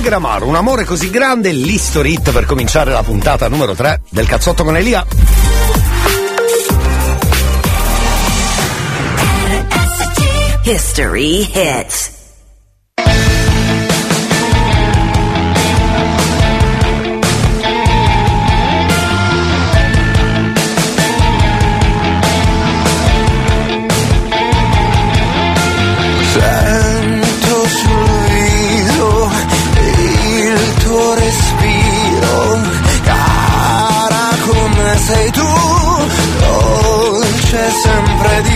Negramaro, un amore così grande, l'history hit per cominciare la puntata numero 3 del cazzotto con Elia. History hits. Sempre di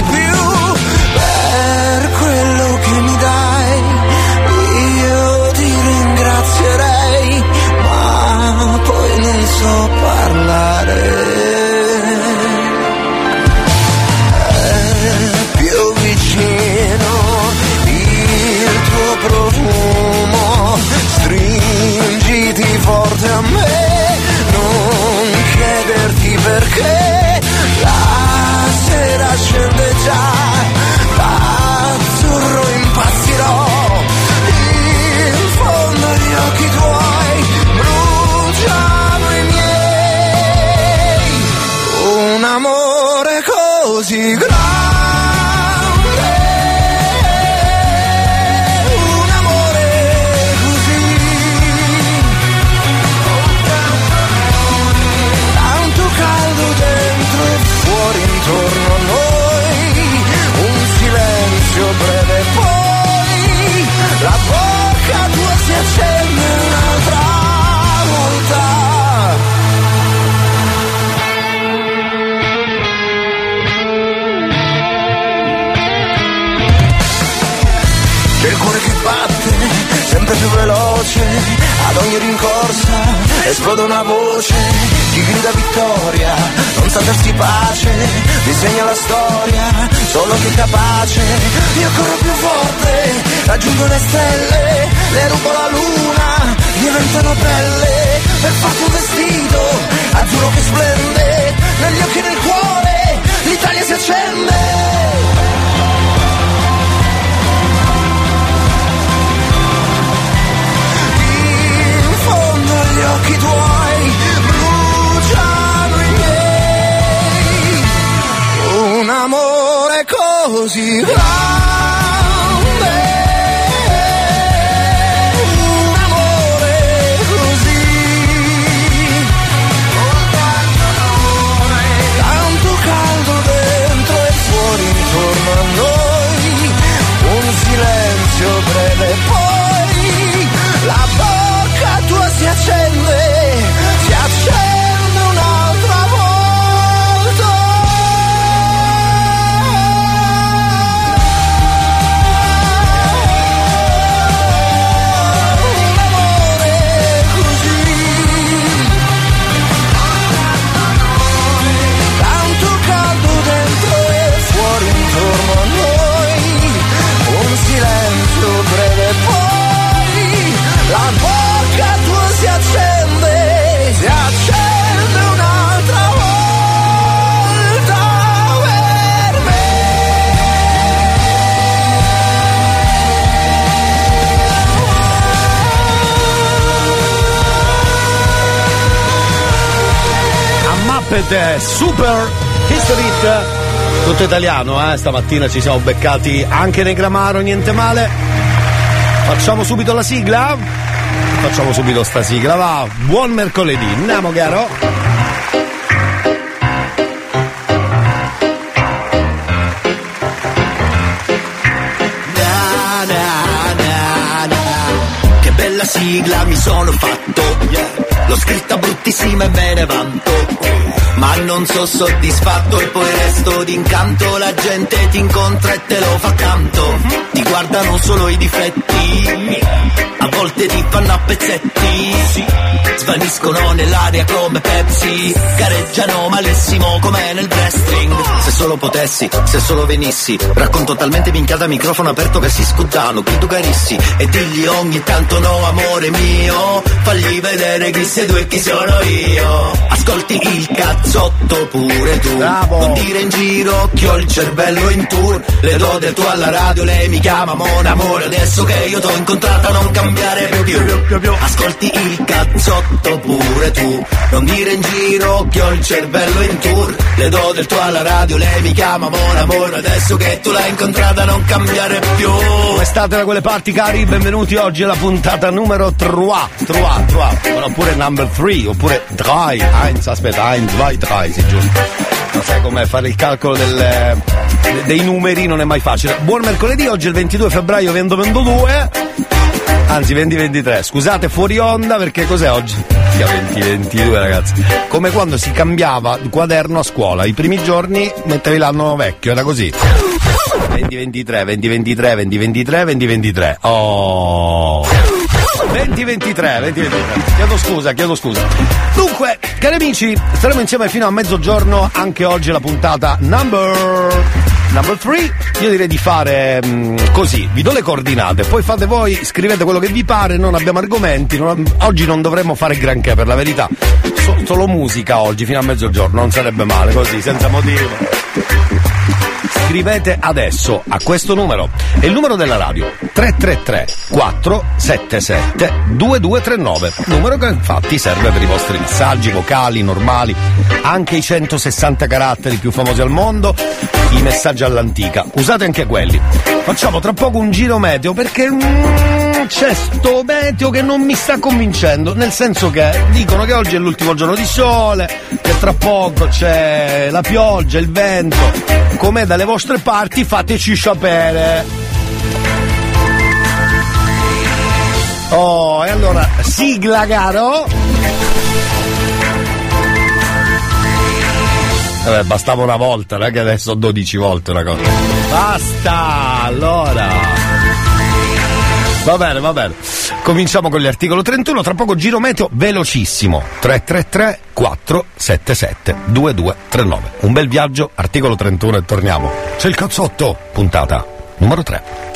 sempre più veloce, ad ogni rincorsa esplode una voce, chi grida vittoria, non sa darsi pace, disegna la storia, solo chi è capace, io corro più forte, raggiungo le stelle, le rubo la luna, diventano belle, per farti un vestito, azzurro che splende, negli occhi e nel cuore, l'Italia si accende. Occhi tuoi bruciano i miei. Un amore così grande Muppet Super History Hit. Tutto italiano, eh? Stamattina ci siamo beccati anche nei Gramaro, niente male. Facciamo subito la sigla? Facciamo subito sta sigla, va. Buon mercoledì, andiamo caro. Sigla mi sono fatto L'ho scritta bruttissima e me ne vanto. Ma non so soddisfatto e poi resto d'incanto. La gente ti incontra e te lo fa canto. Ti guardano solo i difetti. A volte ti fanno a pezzetti svaniscono nell'aria come Pepsi, gareggiano malissimo come nel wrestling. Se solo potessi, se solo venissi, racconto talmente minchiata microfono aperto che si scuttano, chi tu carissi, e digli ogni tanto no amore mio, fagli vedere chi sei tu e chi sono io. Ascolti il cazzotto pure tu, Bravo. non dire in giro che ho il cervello in tour, le do del tuo alla radio, lei mi chiama Mon amore, adesso che io t'ho incontrata non cambiare più. Ascolti il cazzotto pure tu, non dire in giro che ho il cervello in tour, le do del tuo alla radio, lei mi chiama Mon amore, adesso che tu l'hai incontrata non cambiare più. Come state da quelle parti cari? Benvenuti oggi alla puntata numero 3 3 3 oppure number 3 oppure 3 1 aspetta 1 2 3 sì giusto. Non sai come fare il calcolo del, dei numeri non è mai facile. Buon mercoledì oggi è il 22 febbraio 2022 anzi 2023 scusate fuori onda perché cos'è oggi? 2022 ragazzi come quando si cambiava il quaderno a scuola i primi giorni mettevi l'anno vecchio era così 2023, 2023, 2023, 2023. Oh. 2023, 2023. Chiedo scusa, chiedo scusa. Dunque, cari amici, staremo insieme fino a mezzogiorno anche oggi la puntata number number 3. Io direi di fare mh, così, vi do le coordinate, poi fate voi, scrivete quello che vi pare, non abbiamo argomenti, non- oggi non dovremmo fare granché per la verità. So- solo musica oggi fino a mezzogiorno, non sarebbe male così, senza motivo scrivete adesso a questo numero. È il numero della radio 333 477 2239. Numero che infatti serve per i vostri messaggi vocali normali, anche i 160 caratteri più famosi al mondo, i messaggi all'antica. Usate anche quelli. Facciamo tra poco un giro meteo perché mm, c'è sto meteo che non mi sta convincendo, nel senso che dicono che oggi è l'ultimo giorno di sole, che tra poco c'è la pioggia, il vento. Com'è dalle vostre parti fateci sapere. Oh, e allora, sigla caro. Vabbè, bastava una volta, non è che adesso 12 volte una cosa. Basta, allora. Va bene, va bene. Cominciamo con l'articolo 31, tra poco giro meteo velocissimo. 333 477 2239. Un bel viaggio, articolo 31 e torniamo. C'è il cazzotto, puntata numero 3.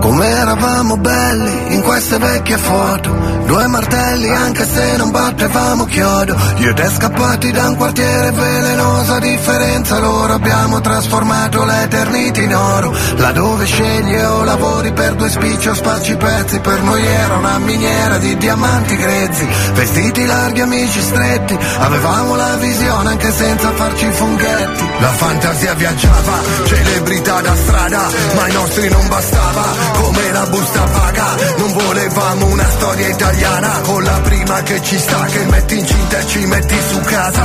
Come eravamo belli in queste vecchie foto. Due martelli anche se non battevamo chiodo. Io e te scappati da un quartiere velenoso A differenza loro abbiamo trasformato l'eternità in oro. Laddove scegli o lavori per due spicci o spacci pezzi Per noi era una miniera di diamanti grezzi. Vestiti larghi, amici stretti Avevamo la visione anche senza farci i funghetti. La fantasia viaggiava, celebrità da strada Ma ai nostri non bastava, come la busta paga. Non volevamo una storia italiana Con la prima che ci sta, che metti incinta e ci metti su casa.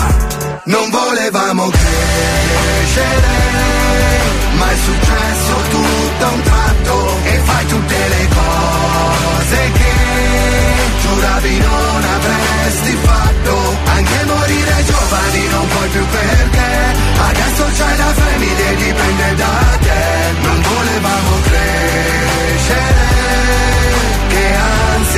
Non volevamo crescere Ma è successo tutto a un tratto E fai tutte le cose che giuravi non avresti fatto. Anche morire giovani non puoi più perché Adesso c'hai la famiglia e dipende da te. Non volevamo crescere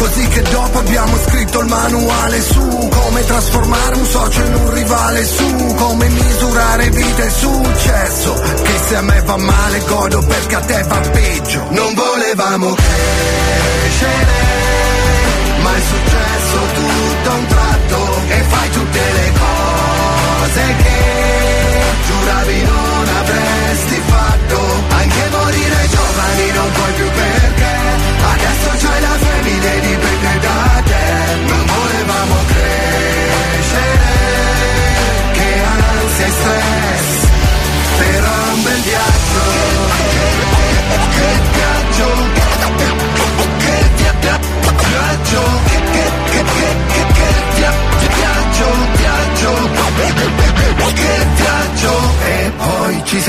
così che dopo abbiamo scritto il manuale su Come trasformare un socio in un rivale su Come misurare vita e successo. Che se a me va male godo perché a te va peggio. Non volevamo crescere Ma è successo tutto a un tratto E fai tutte le cose che giuravi non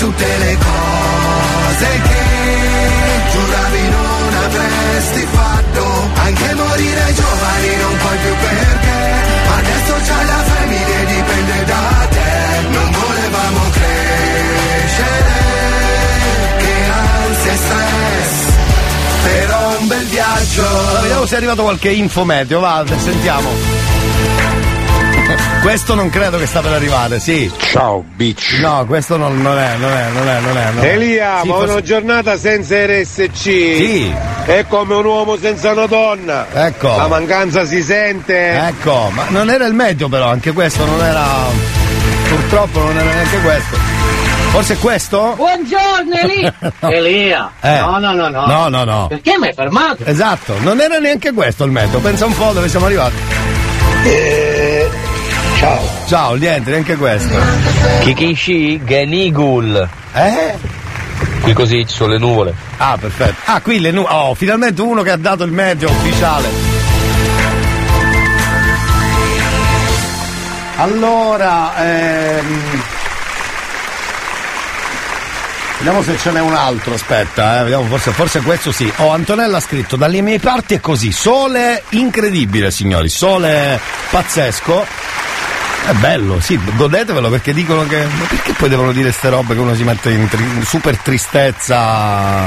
tutte le cose che Giuravi non avresti fatto. Anche morire giovani non puoi più perché. Adesso c'hai la famiglia e dipende da te. Non volevamo crescere Che ansia e stress. Però un bel viaggio. Vediamo se è arrivato qualche info meteo, va, sentiamo. Questo non credo che sta per arrivare, sì. Ciao, bitch. No, questo non, non è, non è, non è, non è. non è. Elia, Sì, ma forse- una giornata senza RSC Sì. è come un uomo senza una donna. Ecco. La mancanza si sente. Ecco, ma non era il meteo però, anche questo non era. Purtroppo non era neanche questo. Forse è questo? Buongiorno Elia! No. Elia! Eh. No, no, no, no. No, no, no. Perché mi hai fermato? Esatto, non era neanche questo il meteo, pensa un po' dove siamo arrivati. Ciao. Ciao, niente, neanche questo. Kikishi Genigul. Eh? Qui così ci sono le nuvole. Ah, perfetto. Ah, qui le nuvole. Oh, finalmente uno che ha dato il meteo ufficiale. Allora, ehm... Vediamo se ce n'è un altro, aspetta, eh, vediamo, forse, forse questo sì. Oh, Antonella ha scritto, dalle mie parti è così, sole incredibile signori, sole pazzesco. È bello, sì, godetevelo perché dicono che. Ma perché poi devono dire ste robe che uno si mette in, tri- super tristezza?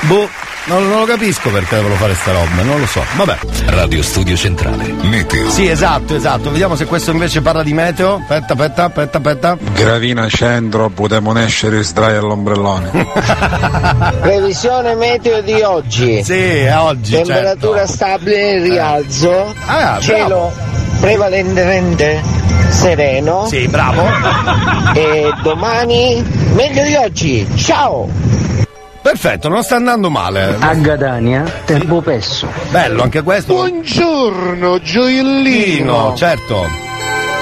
Boh, non, non lo capisco perché devono fare ste robe, non lo so. Vabbè. Radio Studio Centrale. Meteo. Sì, esatto, esatto. Vediamo se questo invece parla di meteo. Aspetta, aspetta, aspetta, aspetta. Gravina centro, potremmo essere sdrai all'ombrellone. Previsione meteo di oggi. Sì, è oggi. Temperatura certo. stabile in rialzo. Ah, cielo prevalentemente sereno. Sì, bravo. E domani meglio di oggi. Ciao! Perfetto, non sta andando male. A Gadania, tempo pesso. Bello anche questo. Buongiorno, gioiellino. certo.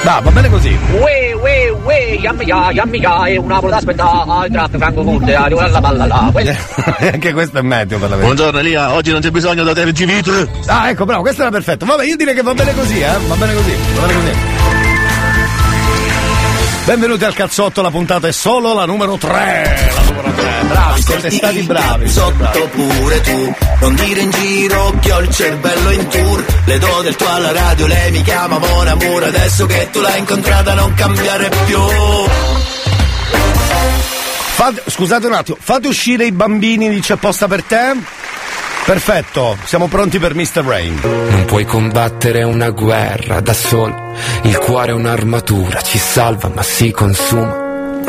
Va, va bene così. Ue, ue, ue, yammi ya, yammi ya, è una volta aspettare, il traffico franco corte, arriva la balla là. anche questo è meteo per la verità. Buongiorno Elia, oggi non c'è bisogno da tergivite. Ah, ecco, bravo, questo era perfetto. Vabbè, io direi che va bene così, eh. Va bene così, va bene così. Benvenuti al cazzotto, la puntata è solo la numero 3. La numero 3. Bravi, siete stati bravi. Sotto pure tu, non dire in giro che ho il cervello in tour. Le do del tuo alla radio, lei mi chiama Mon Amour. Adesso che tu l'hai incontrata non cambiare più. Fate- scusate un attimo, fate uscire i bambini di C'è posta per te? Perfetto, siamo pronti per Mr. Rain. Non puoi combattere una guerra da solo, il cuore è un'armatura, ci salva ma si consuma.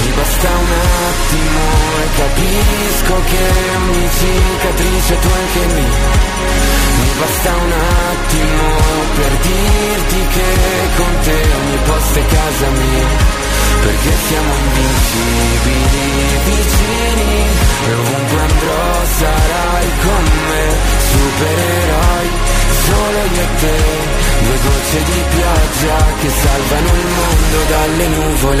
mi basta un attimo e capisco che ogni cicatrice tu anche mi Mi basta un attimo per dirti che con te ogni posto è casa mia Perché siamo invincibili, vicini E ovunque andrò sarai con me. Supereroi, solo io e te. Due gocce di pioggia che salvano il mondo dalle nuvole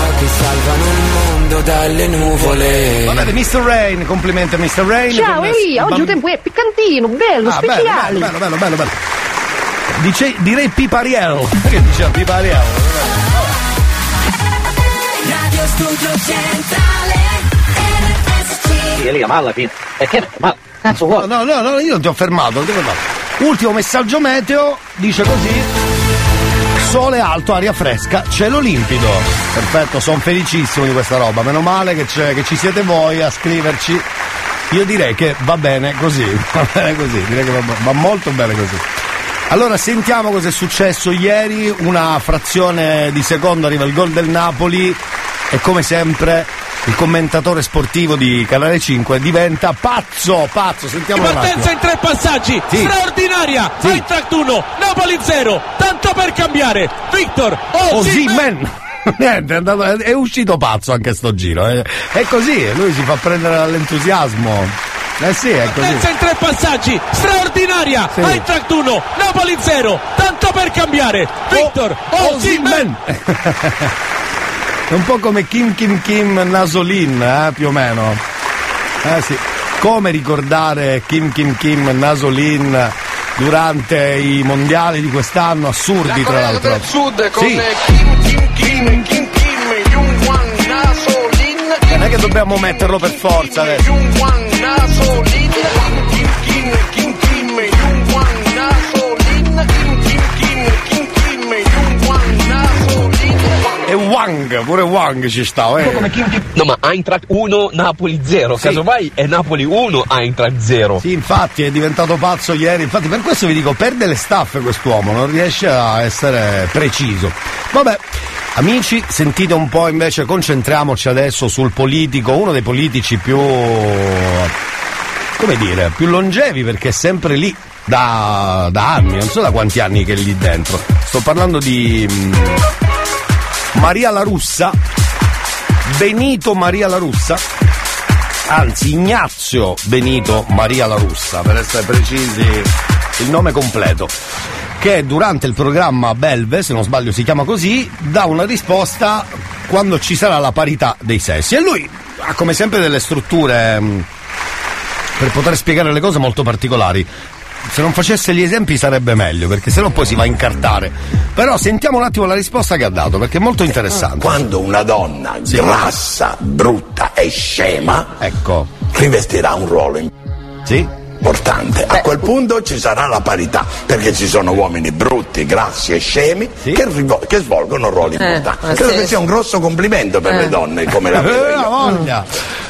che salvano il mondo dalle nuvole. Va bene, Mr. Rain, complimenti a Mr. Rain. Ciao Elia, oggi il tempo è piccantino, bello, Ah, speciale. bello, bello, bello, bello, bello. Dice, direi Pipariello. Che diceva Pipariello? Radio Studio Centrale RSC Sì, ma alla fine. E che? Ma cazzo vuoi? No, no, no, io non ti ho fermato, non ti ho fermato. Ultimo messaggio meteo, dice così. Sole alto, aria fresca, cielo limpido. Perfetto, sono felicissimo di questa roba. Meno male che, che ci siete voi a scriverci. Io direi che va bene così, va bene così, direi che va, va molto bene così. Allora sentiamo cosa è successo ieri, una frazione di secondo arriva il gol del Napoli e come sempre il commentatore sportivo di Canale 5 diventa pazzo, pazzo, sentiamo Partenza in tre passaggi, Sì. straordinaria, Sì. Eintracht 1, Napoli 0, tanto per cambiare, Victor Osimhen. Osimhen! Niente, è, andato- è uscito pazzo anche sto giro. eh. È così, lui si fa prendere dall'entusiasmo. Eh sì, è così. Partenza in tre passaggi, straordinaria, Sì. Eintracht 1, Napoli 0, tanto per cambiare, Victor Osimhen. È un po' come Kim Kim Kim Nasolin, eh, più o meno. Eh sì. Come ricordare Kim Kim Kim Nasolin durante i mondiali di quest'anno? Assurdi, tra l'altro. Sud con Sì. Kim Kim Kim Kim Kim Jungwan Nasolin Non è che dobbiamo metterlo per forza adesso. Wang, pure Wang ci sta, eh. No, ma Eintracht 1, Napoli 0. Sì. Casomai è Napoli 1, Eintracht 0. Sì, infatti è diventato pazzo ieri. Infatti, per questo vi dico, perde le staffe quest'uomo, non riesce a essere preciso. Vabbè. Amici, sentite un po' invece, concentriamoci adesso sul politico, uno dei politici più. come dire, più longevi perché è sempre lì da, da anni, non so da quanti anni che è lì dentro. Sto parlando di. Mm, Maria la Russa, Benito Maria la Russa, anzi Ignazio Benito Maria la Russa, per essere precisi il nome completo, che durante il programma Belve, se non sbaglio si chiama così, dà una risposta quando ci sarà la parità dei sessi. E lui ha come sempre delle strutture mh, per poter spiegare le cose molto particolari. Se non facesse gli esempi sarebbe meglio, perché sennò poi si va a incartare. Però sentiamo un attimo la risposta che ha dato, perché è molto interessante. Quando una donna grassa, brutta e scema ecco. rivestirà un ruolo importante. A quel punto ci sarà la parità, perché ci sono uomini brutti, grassi e scemi che, rivo- che svolgono ruoli Eh, importanti. Credo sì. che sia un grosso complimento per Eh. le donne come la Eh, voglia.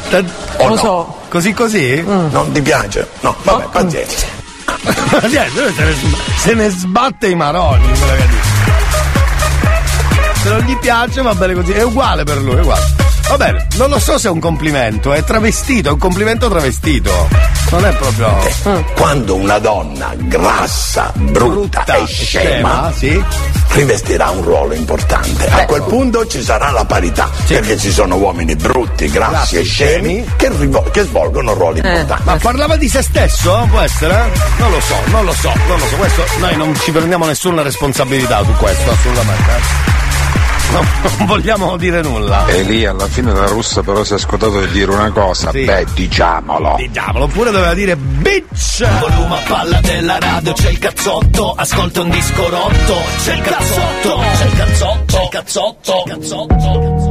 Te- O Lo no? so. Così così? Non ti piace? No, vabbè, pazienza. Niente, se, ne, sbatte i maroni. Se non gli piace va bene così, è uguale per lui, è uguale. Va bene, non lo so se è un complimento, è travestito, è un complimento travestito. Non è proprio. Eh, Quando una donna grassa, brutta, e scema, scema, sì. rivestirà un ruolo importante. A quel punto ci sarà la parità, perché ci sono uomini brutti, grassi, Grassi, e scemi che, rivo- che svolgono ruoli importanti. Ma parlava di se stesso? Può essere? Non lo so, non lo so, non lo so. Questo noi non ci prendiamo nessuna responsabilità su questo, assolutamente. No, non vogliamo dire nulla. E lì alla fine la russa però si è scordato di dire una cosa, Sì. beh diciamolo. Diciamolo, oppure doveva dire bitch! Volume a palla della radio, c'è il cazzotto, ascolta un disco rotto, c'è il cazzotto, c'è il cazzotto, c'è il cazzotto, c'è il cazzotto. Ti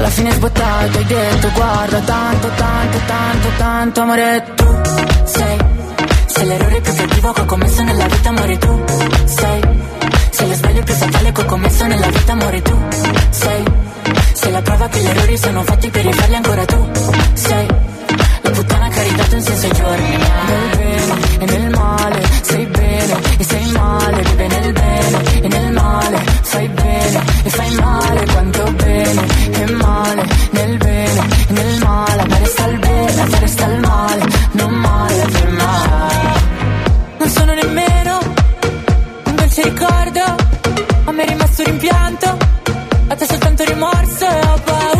alla fine sbottato hai detto guarda tanto, tanto, tanto, tanto amore tu sei Sei l'errore più cattivo che ho commesso nella vita amore tu sei Sei lo sbaglio più fatale che ho commesso nella vita amore tu sei Sei la prova che gli errori sono fatti per rifarli ancora tu sei puttana che ha ridato un senso ai giorni. Nel bene e nel male sei bene e sei male Vive nel bene e nel male fai bene e fai male Quanto bene e male nel bene e nel male Ma resta il bene, ma resta il male Non male per mai Non sono nemmeno un dolce ricordo A me è rimasto rimpianto A te soltanto rimorso e ho paura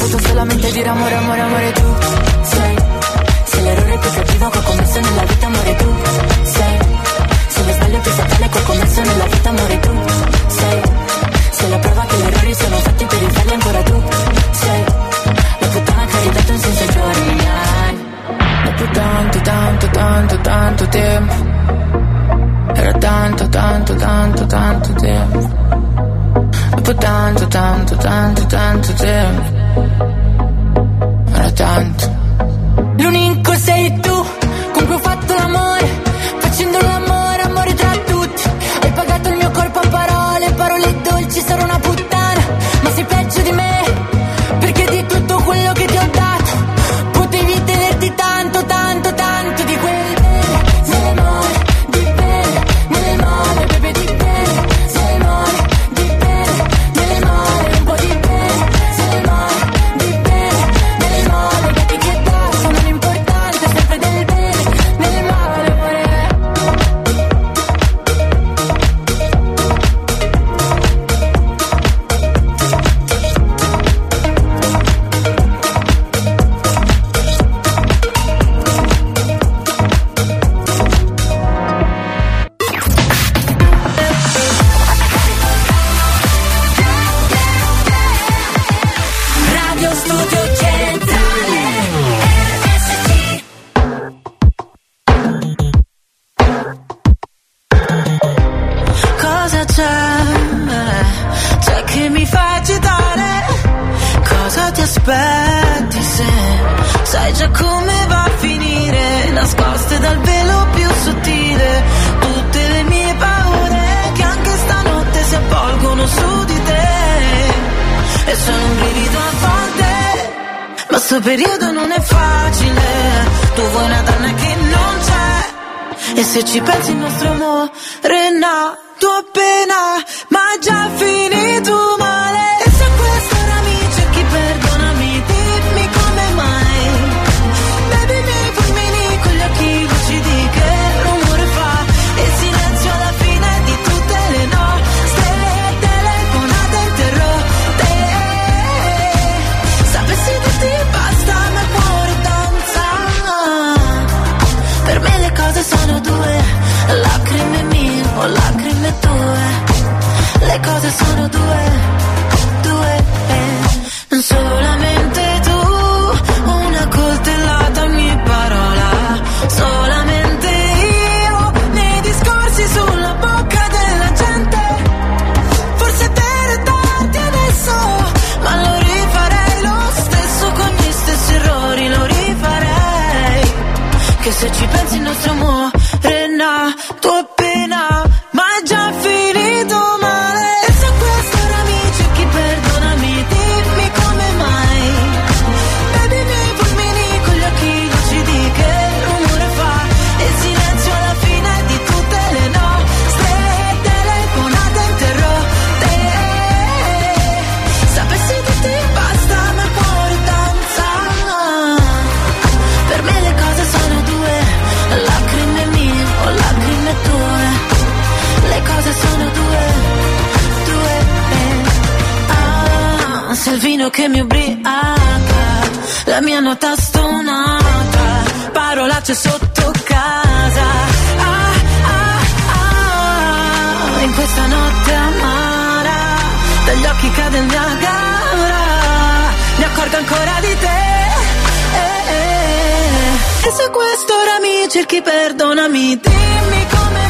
saputo solamente dire amore, amore, amore tu Sei, sei l'errore più cattivo che ho commesso nella vita amore tu Sei, sei lo sbaglio più fatale che ho commesso nella vita amore tu Sei, sei la prova che gli errori sono fatti per rifarli ancora tu Sei, la puttana che ha ridato un senso miei Dopo tanto, tanto, tanto, tanto tempo. Era tanto, tanto, tanto, tanto tempo. Dopo tanto, tanto, tanto, tanto tempo Era tanto Sono un brivido a volte, ma sto periodo non è facile. Tu vuoi una donna che non c'è. E se ci pensi il nostro amore è tua pena, ma già finito la mia nota stonata, parolacce sotto casa. Ah, ah, ah, in questa notte amara, dagli occhi cade il Niagara, mi accorgo ancora di te. Eh, eh. E se questo ora mi cerchi, perdonami, dimmi come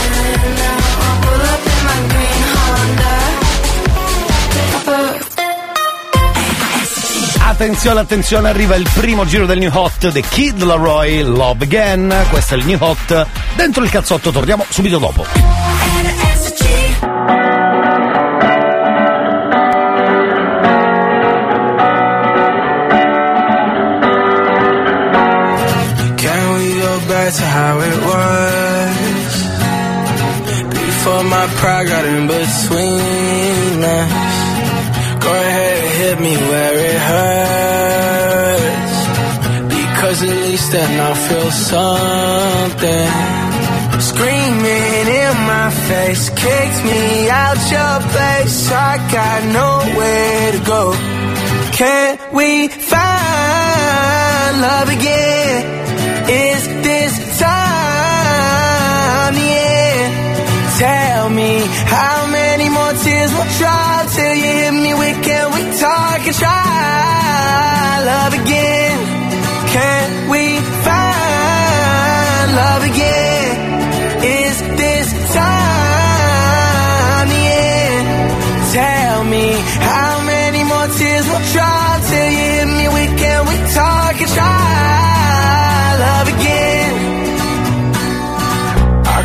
Attenzione, attenzione, arriva il primo giro del New Hot The Kid Laroi, Love Again. Questo è il New Hot. Dentro il cazzotto torniamo subito dopo. Before my pride got in between us. Go ahead hit me where then I'll feel something. Screaming in my face, kicked me out your place. I got nowhere to go. Can we find love again? Is this time the end? Tell me how many more tears will drop till you hit me with can we talk and try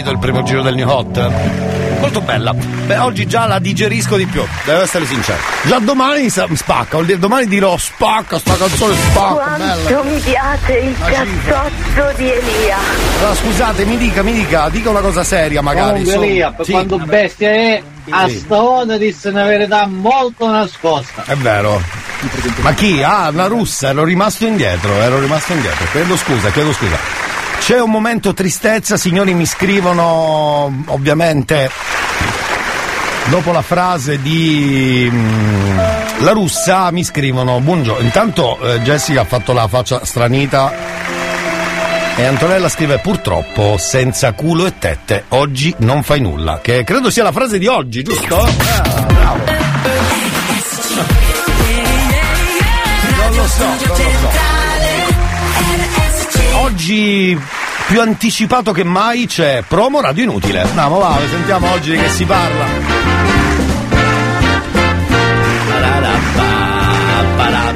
Preferito il primo giro del New Hot. Molto bella. Beh, oggi già la digerisco di più, devo essere sincero. Già domani spacca, vuol dire domani dirò spacca, sta canzone spacca, bella. Quanto mi piace il cazzotto di Elia. Allora, scusate, mi dica, mi dica, dica una cosa seria magari. Comunque Elia, per Sì, quando bestia è, a Sì. stavolta disse una verità molto nascosta. È vero. Ma chi? Ah, una russa, ero rimasto indietro, ero rimasto indietro. Chiedo scusa, chiedo scusa. C'è un momento tristezza, signori mi scrivono ovviamente dopo la frase di mm, la russa mi scrivono buongiorno. Intanto eh, Jessica ha fatto la faccia stranita e Antonella scrive purtroppo senza culo e tette oggi non fai nulla, che credo sia la frase di oggi, giusto? Ah, bravo. Non lo so, non lo so. Oggi più anticipato che mai c'è promo radio inutile. Andiamo, va, sentiamo oggi di che si parla.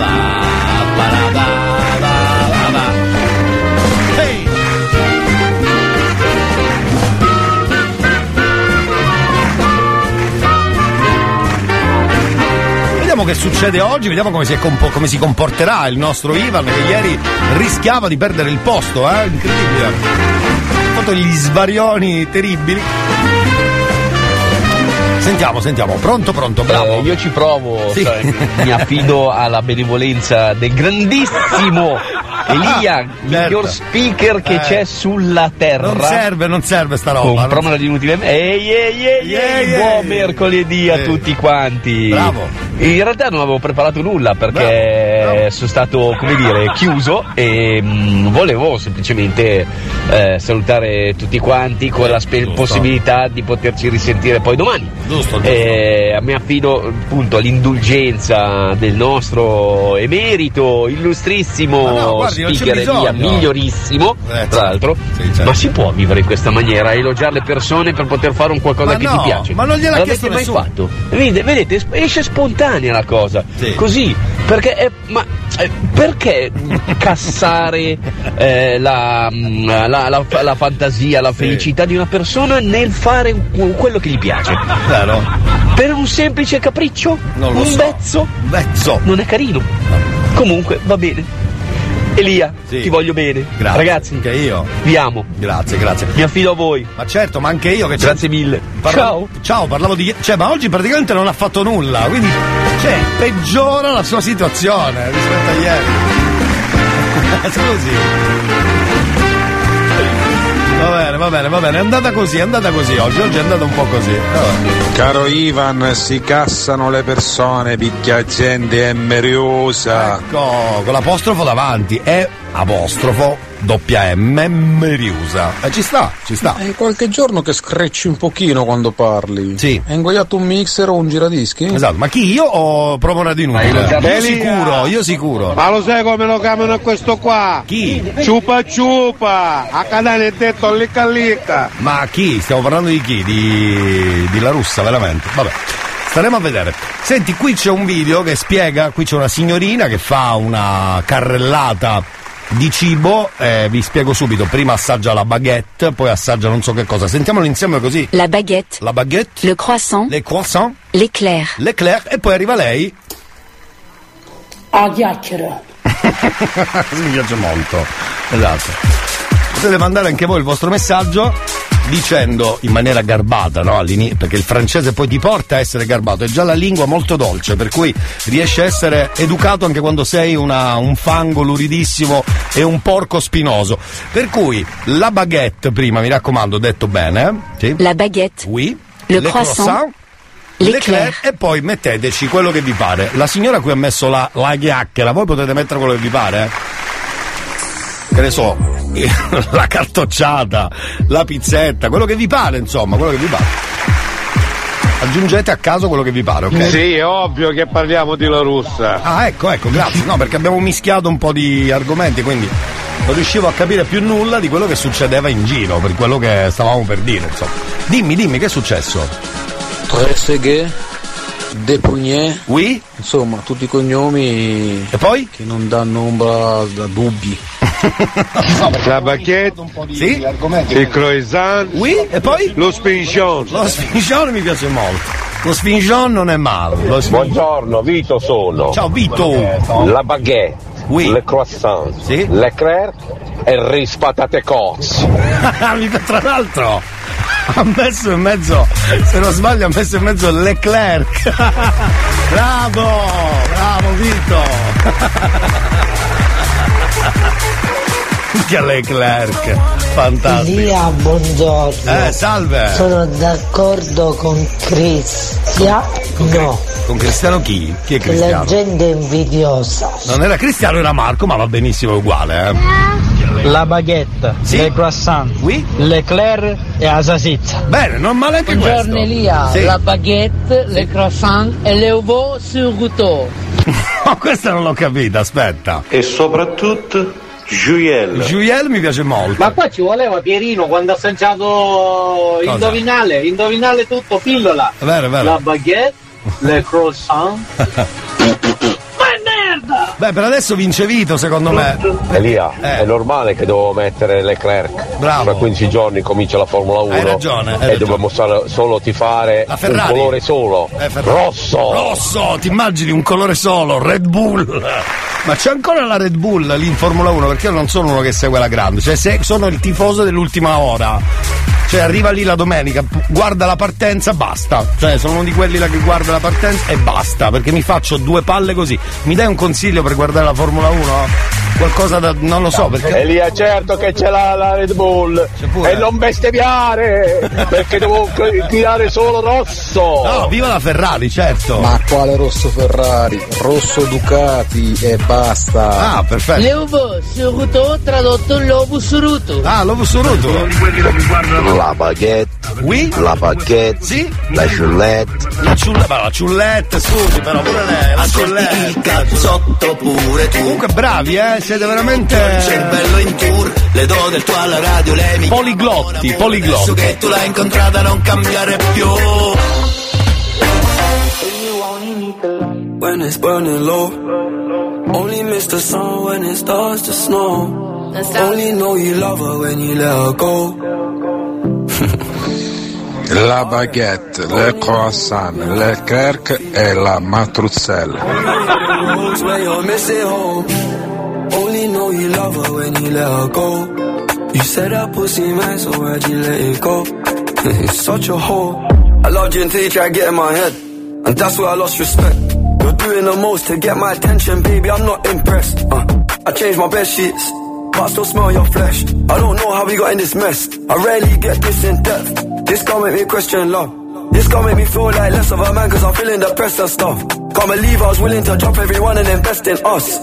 Ehi! Vediamo che succede oggi, vediamo come si, è compo- come si comporterà il nostro Ivan che ieri rischiava di perdere il posto, eh? Incredibile. Ha fatto gli svarioni terribili. Sentiamo, sentiamo, pronto, pronto, bravo. Eh, io ci provo, Sì. cioè, mi affido alla benevolenza del grandissimo Elia, miglior speaker che Eh. c'è sulla terra. Non serve, non serve sta roba. Non promola di inutile. Ehi, ehi, ehi, ehi, buon mercoledì a Eh. tutti quanti. Bravo. In realtà non avevo preparato nulla perché sono stato, come dire, chiuso e mm, volevo semplicemente eh, salutare tutti quanti con la spe- possibilità di poterci risentire poi domani. Giusto, giusto. Eh, mi affido appunto all'indulgenza del nostro emerito, illustrissimo no, c'è speaker bisogno. migliorissimo, Eh, tra l'altro. certo. Ma si può vivere in questa maniera, elogiare le persone per poter fare un qualcosa Ma che no, ti piace? ma non gliel'ha L'avete chiesto mai nessuno. fatto? Vedete, vedete, es- esce spontanea la cosa. Così, perché è- ma eh, perché cassare eh, la, mm, la- la- la fantasia, la felicità di una persona nel fare quello che gli piace? Vero? Per un semplice capriccio? Non lo un so. vezzo? Vezzo. Non è carino. Comunque, va bene. Elia, Sì. ti voglio bene. Grazie. Ragazzi, Anche io. vi amo. Grazie, grazie. Mi affido a voi. Ma certo, ma anche io che Grazie mille. Parlavo- Ciao, parlavo di. Cioè, ma oggi praticamente non ha fatto nulla, quindi. Cioè, peggiora la sua situazione rispetto a ieri. Scusi. Va bene, va bene, va bene. È andata così, è andata così oggi. Oggi è andata un po' così. Vabbè. Caro Ivan, si cassano le persone, picchia gente è meriosa. Ecco, con l'apostrofo davanti. È apostrofo doppia M Meriusa. E ci sta, ci sta. È qualche giorno che screcci un pochino quando parli. Sì. Hai ingoiato un mixer o un giradischi? Esatto, ma chi io o provo radio inutile? Io Elia. sicuro, io sicuro. Ma lo sai come lo chiamano questo qua? Chi? Ciupa ciupa! A canale è detto licca licca! Ma chi? Stiamo parlando di chi? Di, di La Russa, veramente? Vabbè. Staremo a vedere. Senti, qui c'è un video che spiega, qui c'è una signorina che fa una carrellata di cibo, eh, vi spiego subito, prima assaggia la baguette, poi assaggia non so che cosa. Sentiamolo insieme così. La baguette, La baguette, le croissant, les croissants, l'éclair. l'éclair e poi arriva lei. A chiacchiera. Mi piace molto. Esatto. Potete mandare anche voi il vostro messaggio dicendo in maniera garbata, no? All'inizio, perché il francese poi ti porta a essere garbato, è già la lingua molto dolce, per cui riesci a essere educato anche quando sei una- un fango luridissimo e un porco spinoso. Per cui la baguette prima, mi raccomando, detto bene, eh? sì? La baguette, Oui. Le Le croissant, L'éclair e poi metteteci quello che vi pare. La signora qui ha messo la, la chiacchiera, voi potete mettere quello che vi pare, eh? Che ne so, la cartocciata, la pizzetta, quello che vi pare, insomma, quello che vi pare. Aggiungete a caso quello che vi pare, ok? Sì, è ovvio che parliamo di La Russa. Ah, ecco, ecco, grazie. No, perché abbiamo mischiato un po' di argomenti, quindi non riuscivo a capire più nulla di quello che succedeva in giro, per quello che stavamo per dire, insomma. Dimmi, dimmi, che è successo? Tre seghe? De Pugné. Oui. Insomma, tutti i cognomi. E poi? Che non danno ombra da dubbi. La baguette, Sì? il croissant, Oui, e poi? lo spinchon. Lo spingion mi piace molto. Lo spingion non è male. Buongiorno, Vito sono. Ciao Vito. La baguette, le croissant, le crêpe e il ris patate cozze. Mi- Tra l'altro ha messo in mezzo, se non sbaglio, ha messo in mezzo Leclerc. bravo, bravo Vito. Che Leclerc, fantastico. Elia, buongiorno. Eh, salve. Sono d'accordo con Cristian. No, Con Cristiano chi? Chi è che la Cristiano? gente invidiosa. Non era Cristiano, era Marco, ma va benissimo uguale, eh. La baguette, le croissant, l'eclair e la salsiccia. Bene, non male anche Buongiorno questo. Elia, Sì. la baguette, le croissant e le veau sur gouteau. No, questa non l'ho capita, aspetta. E soprattutto Juiel. Juiel mi piace molto. Ma qua ci voleva Pierino quando ha assaggiato Cosa? indovinale, indovinale tutto, pillola. È vero, è vero. La baguette, le croissant. Beh, per adesso vince Vito, secondo me. Elia, Eh. è normale che devo mettere Leclerc. Bravo. Tra 15 giorni comincia la Formula 1. Hai ragione, hai e ragione. dobbiamo solo, tifare un colore solo. Eh. Rosso. Rosso, ti immagini un colore solo, Red Bull. Ma c'è ancora la Red Bull lì in Formula 1 perché io non sono uno che segue la grande, cioè se sono il tifoso dell'ultima ora. Cioè arriva lì la domenica, guarda la partenza, basta. Cioè sono uno di quelli là che guarda la partenza e basta, perché mi faccio due palle così. Mi dai un consiglio per guardare la Formula 1? Qualcosa da. non lo so perché. Elia, certo che c'è la, la Red Bull. E non bestemmiare! perché devo tirare solo rosso. No, viva la Ferrari, certo. Ma quale rosso Ferrari? Rosso Ducati e basta. Ah, perfetto. Le veau sur gouteau tradotto l'ovo suruto. Ah, l'ovo suruto. La baguette, Oui? la baguette, Sì? la ciullette. La ciulletta, ma la ciulletta, scusi, però pure lei, la ciulletta. il cazzotto pure tu. Comunque bravi, eh, siete veramente. Cervello in tour, le do del tuo alla radio, lei mi Poliglotti, Adesso poliglotti. che tu l'hai incontrata non cambiare più. when it's burning low. Only miss the sun when it starts to snow. Only know you love her when you let her go. La baguette, le croissant, le Leclerc e la matruzzella. Only know you love her when you let her go. You said that pussy man, so why'd you let it go? You're such a whore. I loved you until you tried to get in my head. And that's where I lost respect. You're doing the most to get my attention, baby. I'm not impressed. Uh, I changed my bed sheets, but I still smell your flesh. I don't know how we got in this mess. I rarely get this in depth. This can't make me question love. This can't make me feel like less of a man cause I'm feeling depressed and stuff. Can't believe I was willing to drop everyone and invest in us.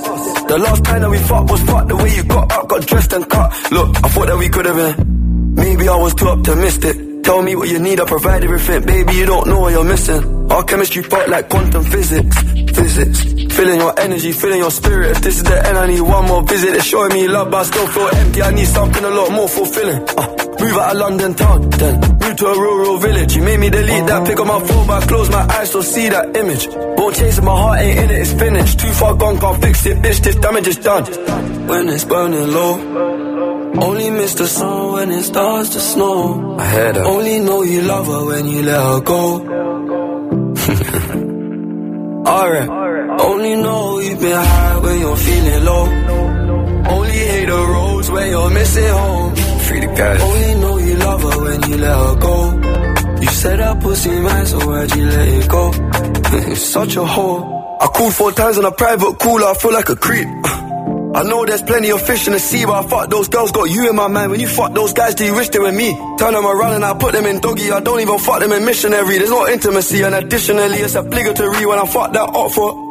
The last time that we fucked was fucked the way you got up, got dressed and cut. Look, I thought that we could have been. Maybe I was too optimistic. Tell me what you need, I provide everything. Baby, you don't know what you're missing. Our chemistry fought like quantum physics. Physics. Feeling your energy, feeling your spirit. If this is the end, I need one more visit. It's showing me love, but I still feel empty. I need something a lot more fulfilling. Uh, move out of London town, then move to a rural village. You made me delete that uh-huh. pick on my phone, but I close my eyes, still see that image. Won't chase it, my heart ain't in it, it's finished. Too far gone, can't fix it, bitch. This damage is done. When it's burning low. Only miss the sun when it starts to snow. I had her. Only know you love her when you let her go. Alright. Only know you've been high when you're feeling low. Only hate the roads when you're missing home. Free the guys. Only know you love her when you let her go. You said that pussy man, so why'd you let it go? You're such a whore. I called four times on a private cooler, I feel like a creep. I know there's plenty of fish in the sea, but I fuck those girls, got you in my mind. When you fuck those guys, do you wish they were me? Turn them around and I put them in doggy. I don't even fuck them in missionary. There's no intimacy, and additionally, it's obligatory when I fuck that up for.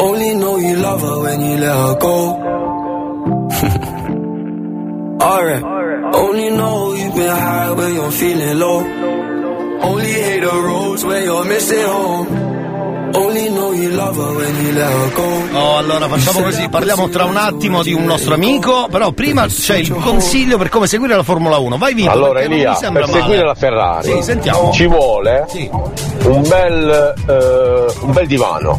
Only know you love her when you let her go. Alright. Only know you've been high when you're feeling low. Only hate the roads when you're missing home. Oh, allora facciamo così, parliamo tra un attimo di un nostro amico, però prima c'è il consiglio per come seguire la Formula 1. Vai Vito. Allora Elia, per male. seguire la Ferrari Sì, sentiamo. ci vuole un bel eh, un bel divano.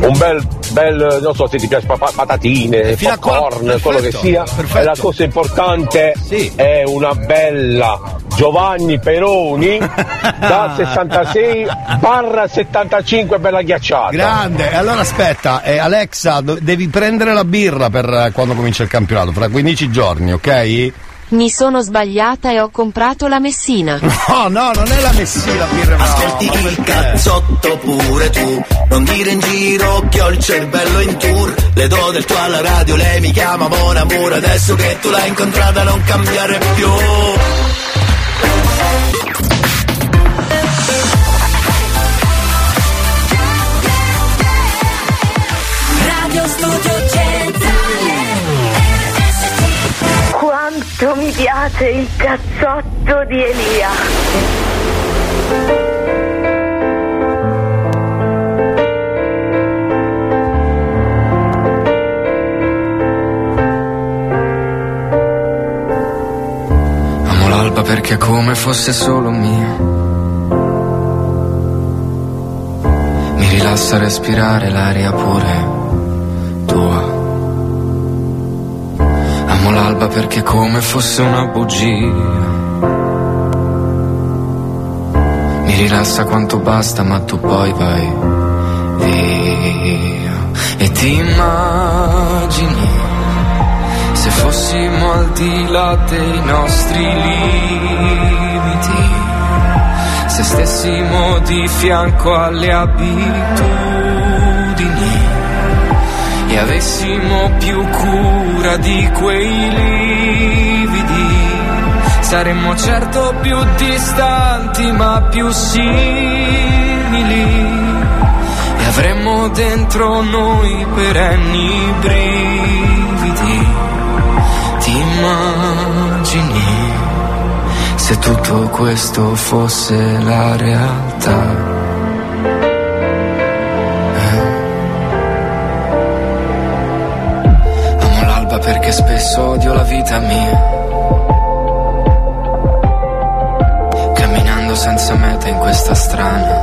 Un bel bel non so se ti piace pa- pa- patatine, fino a qua- popcorn, quello che sia. perfetto. E la cosa importante è una bella Giovanni Peroni da 66 barra 75 bella ghiacciata. Grande, e allora aspetta, eh, Alexa, do- devi prendere la birra per eh, quando comincia il campionato, fra 15 giorni, ok? Mi sono sbagliata e ho comprato la Messina. No, no, non è la Messina birra. Ascolti il cazzotto pure tu Non dire in giro che ho il cervello in tour Le do del tuo alla radio, lei mi chiama Mon Amour Adesso che tu l'hai incontrata non cambiare più Quanto mi piace il cazzotto di Elia. Amo l'alba perché è come fosse solo mia. Mi rilassa respirare l'aria pure tua. Amo l'alba perché è come fosse una bugia. Mi rilassa quanto basta, ma tu poi vai via. E ti immagini se fossimo al di là dei nostri limiti, se stessimo di fianco alle abitudini e avessimo più cura di quei lividi, saremmo certo più distanti ma più simili e avremmo dentro noi perenni brividi. Ti immagini se tutto questo fosse la realtà? Perché spesso odio la vita mia. Camminando senza meta in questa strana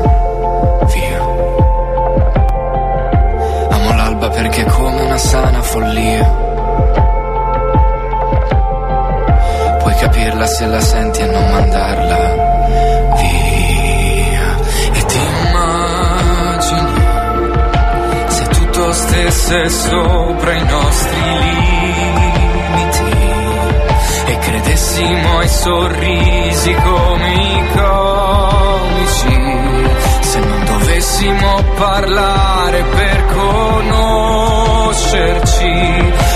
via. Amo l'alba perché è come una sana follia. Puoi capirla se la senti e non mandarla tutto stesse sopra i nostri limiti e credessimo ai sorrisi come i comici. Se non dovessimo parlare per conoscerci,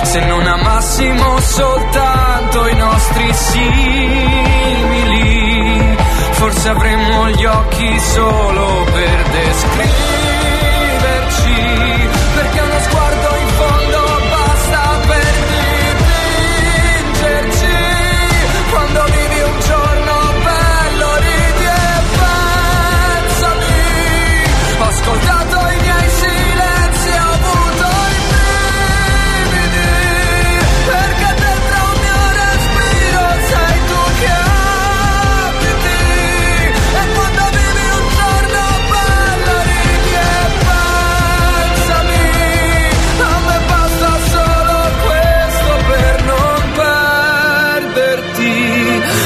se non amassimo soltanto i nostri simili, forse avremmo gli occhi solo per descriverci, perché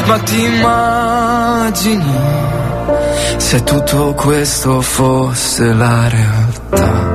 ma ti immagini se tutto questo fosse la realtà.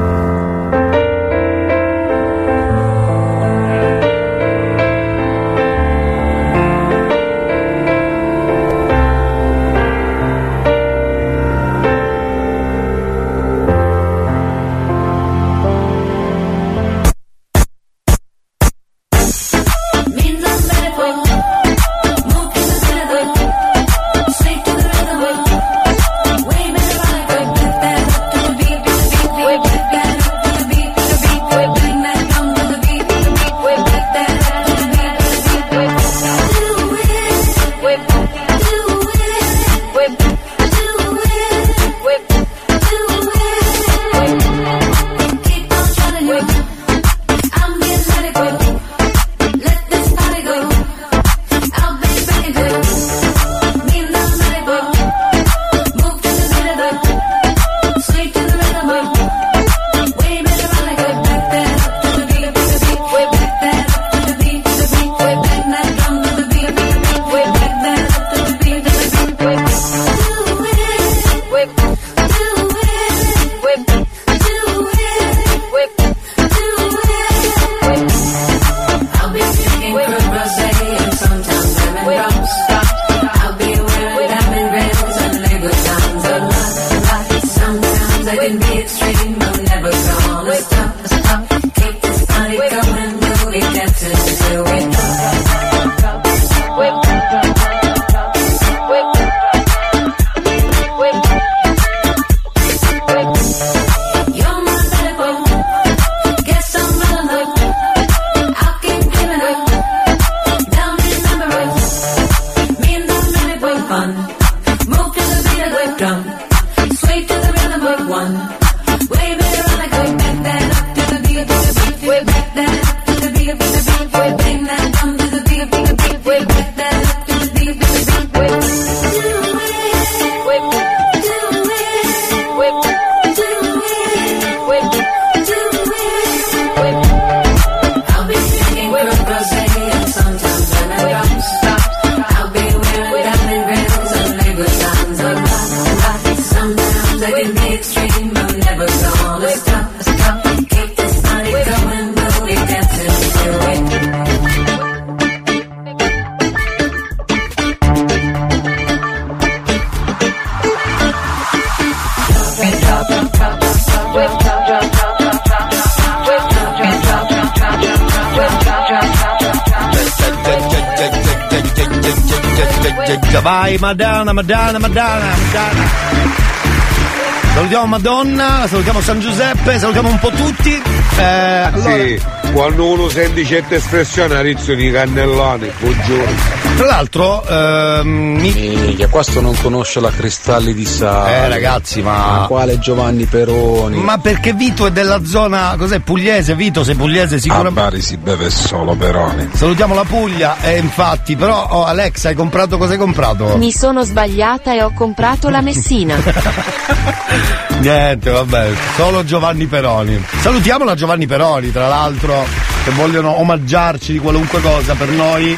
Madonna, salutiamo San Giuseppe, salutiamo un po' tutti. Eh, allora, Sì, quando uno sente certe espressioni a rizzo di cannellone, buongiorno. Tra l'altro, ehm, mi... Minchia, questo non conosce la Cristalli di Sale. Eh, ragazzi, ma- quale Giovanni Peroni? Ma perché Vito è della zona, cos'è, pugliese? Vito, sei pugliese A sicuramente. Bari si beve solo Peroni. Salutiamo la Puglia, e infatti, però, oh, Alex, hai comprato cosa hai comprato? Mi sono sbagliata e ho comprato la Messina. Niente, vabbè, solo Giovanni Peroni. Salutiamo la Giovanni Peroni, tra l'altro, che vogliono omaggiarci di qualunque cosa per noi.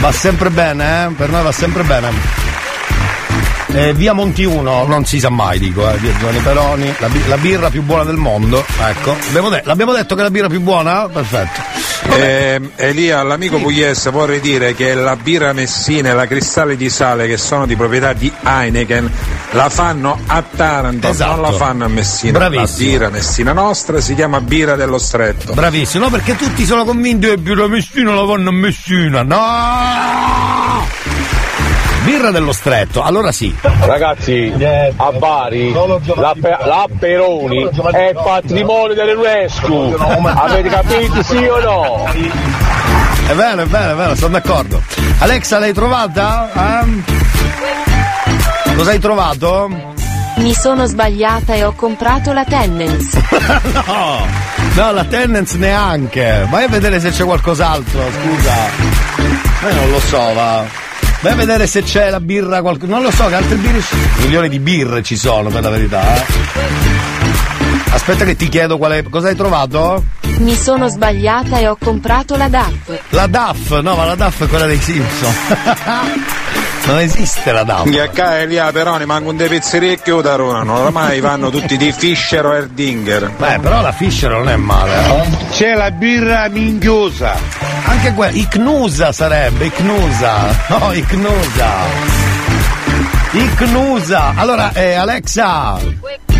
Va sempre bene, eh? Per noi va sempre bene. Eh, via Monti 1, non si sa mai, dico, eh, via Giovanni Peroni, la, bi- la birra più buona del mondo. Ecco. De- l'abbiamo detto che è la birra più buona? Perfetto. Eh, Elia, all'amico pugliese vorrei dire che la birra Messina e la Cristalli di Sale, che sono di proprietà di Heineken, la fanno a Taranto, Esatto. non la fanno a Messina. Bravissimo. La birra Messina nostra si chiama birra dello stretto. Bravissimo, no? Perché tutti sono convinti che birra Messina la fanno a Messina. No! Birra dello stretto, allora sì. Ragazzi, a Bari la, pe- la Peroni è patrimonio dell'UNESCO. Avete capito sì o no? È vero, è vero, è vero, sono d'accordo. Alexa, l'hai trovata? Eh? Cosa hai trovato? Mi sono sbagliata e ho comprato la Tennens. no, no, la tendenza neanche. Vai a vedere se c'è qualcos'altro, scusa. Ma io non lo so, va. Vai a vedere se c'è la birra qualcosa. Non lo so, che altre birre. ci- Milioni di birre ci sono, per la verità, eh. Aspetta che ti chiedo qual è. Cosa hai trovato? Mi sono sbagliata e ho comprato la DAF. La DAF, no, ma la DAF è quella dei Simpson. non esiste la DAF. Che a Elia Peroni manca un dei pizzerie che udarunano, ormai vanno tutti di Fischer o Erdinger. Beh, però la Fischer non è male, eh. C'è la birra minchiosa. Anche quella, Icnusa sarebbe, Icnusa. No, Icnusa. Icnusa. Allora, eh, Alexa.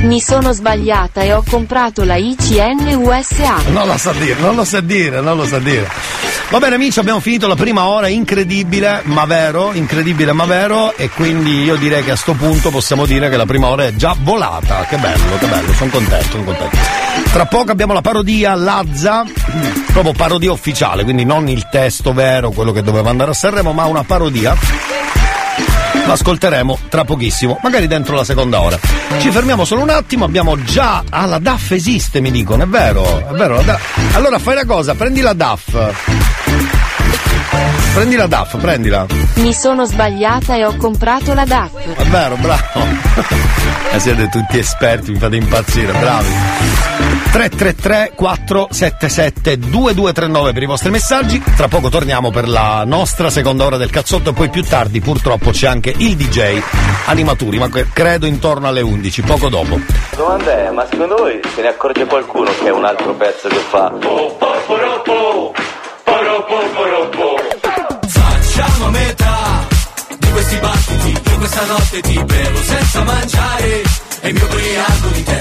Mi sono sbagliata e ho comprato la ICN USA. Non lo sa dire, non lo sa dire, non lo sa dire. Va bene amici, abbiamo finito la prima ora, incredibile ma vero, incredibile ma vero e quindi io direi che a sto punto possiamo dire che la prima ora è già volata. Che bello, che bello, sono contento, sono contento. Tra poco abbiamo la parodia Lazza, proprio parodia ufficiale, quindi non il testo vero, quello che doveva andare a Sanremo, ma una parodia. L'ascolteremo tra pochissimo, magari dentro la seconda ora. Ci fermiamo solo un attimo, abbiamo già. Ah, la DAF esiste, mi dicono, è vero, è vero. Allora fai una cosa, prendi la DAF. Prendi la DAF, prendila. Mi sono sbagliata e ho comprato la DAF. È vero, bravo. Eh, siete tutti esperti, mi fate impazzire, bravi. 333 477 2239 per i vostri messaggi. Tra poco torniamo per la nostra seconda ora del cazzotto e poi più tardi purtroppo c'è anche il DJ Animaturi, ma credo intorno alle 11, poco dopo. Domanda è, ma secondo voi se ne accorge qualcuno che è un altro pezzo che fa? Facciamo metà di questi battiti Io questa notte ti bevo senza mangiare E mi ubriaco di te.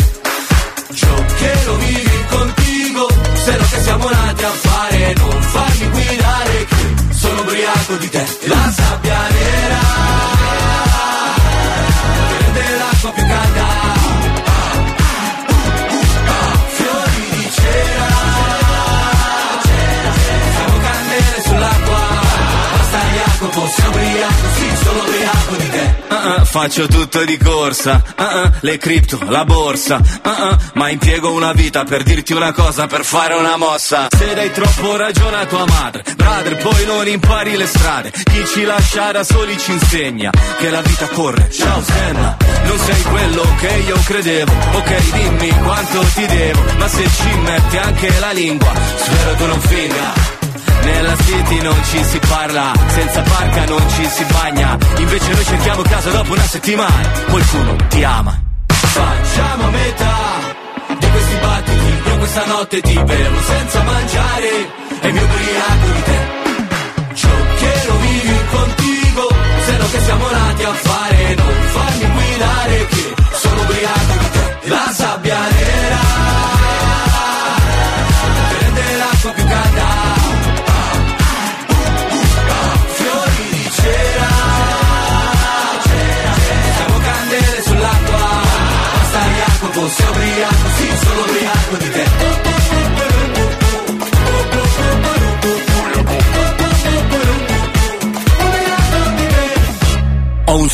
Ciò che lo vivi contigo Se no che siamo nati a fare Non farmi guidare che sono ubriaco di te. La sabbia nera Che rende l'acqua più calda sei ubriaco, sì, sono ubriaco di te Uh-uh, faccio tutto di corsa, uh-uh, le cripto, la borsa, uh-uh, ma impiego una vita per dirti una cosa, per fare una mossa. Se dai troppo ragione a tua madre, brother, poi non impari le strade. Chi ci lascia da soli ci insegna che la vita corre. Ciao Senna, non sei quello che io credevo. Ok, dimmi quanto ti devo, ma se ci metti anche la lingua, spero tu non finga. Nella city non ci si parla, senza barca non ci si bagna. Invece noi cerchiamo casa dopo una settimana, qualcuno ti ama. Facciamo metà di questi battiti. Io questa notte ti bevo senza mangiare. E mi ubriaco di te. Ciò che lo vivi contigo Se no che siamo nati a fare Non farmi guidare che sono ubriaco di te. La sabbia nera sobre árvores, sobre terra.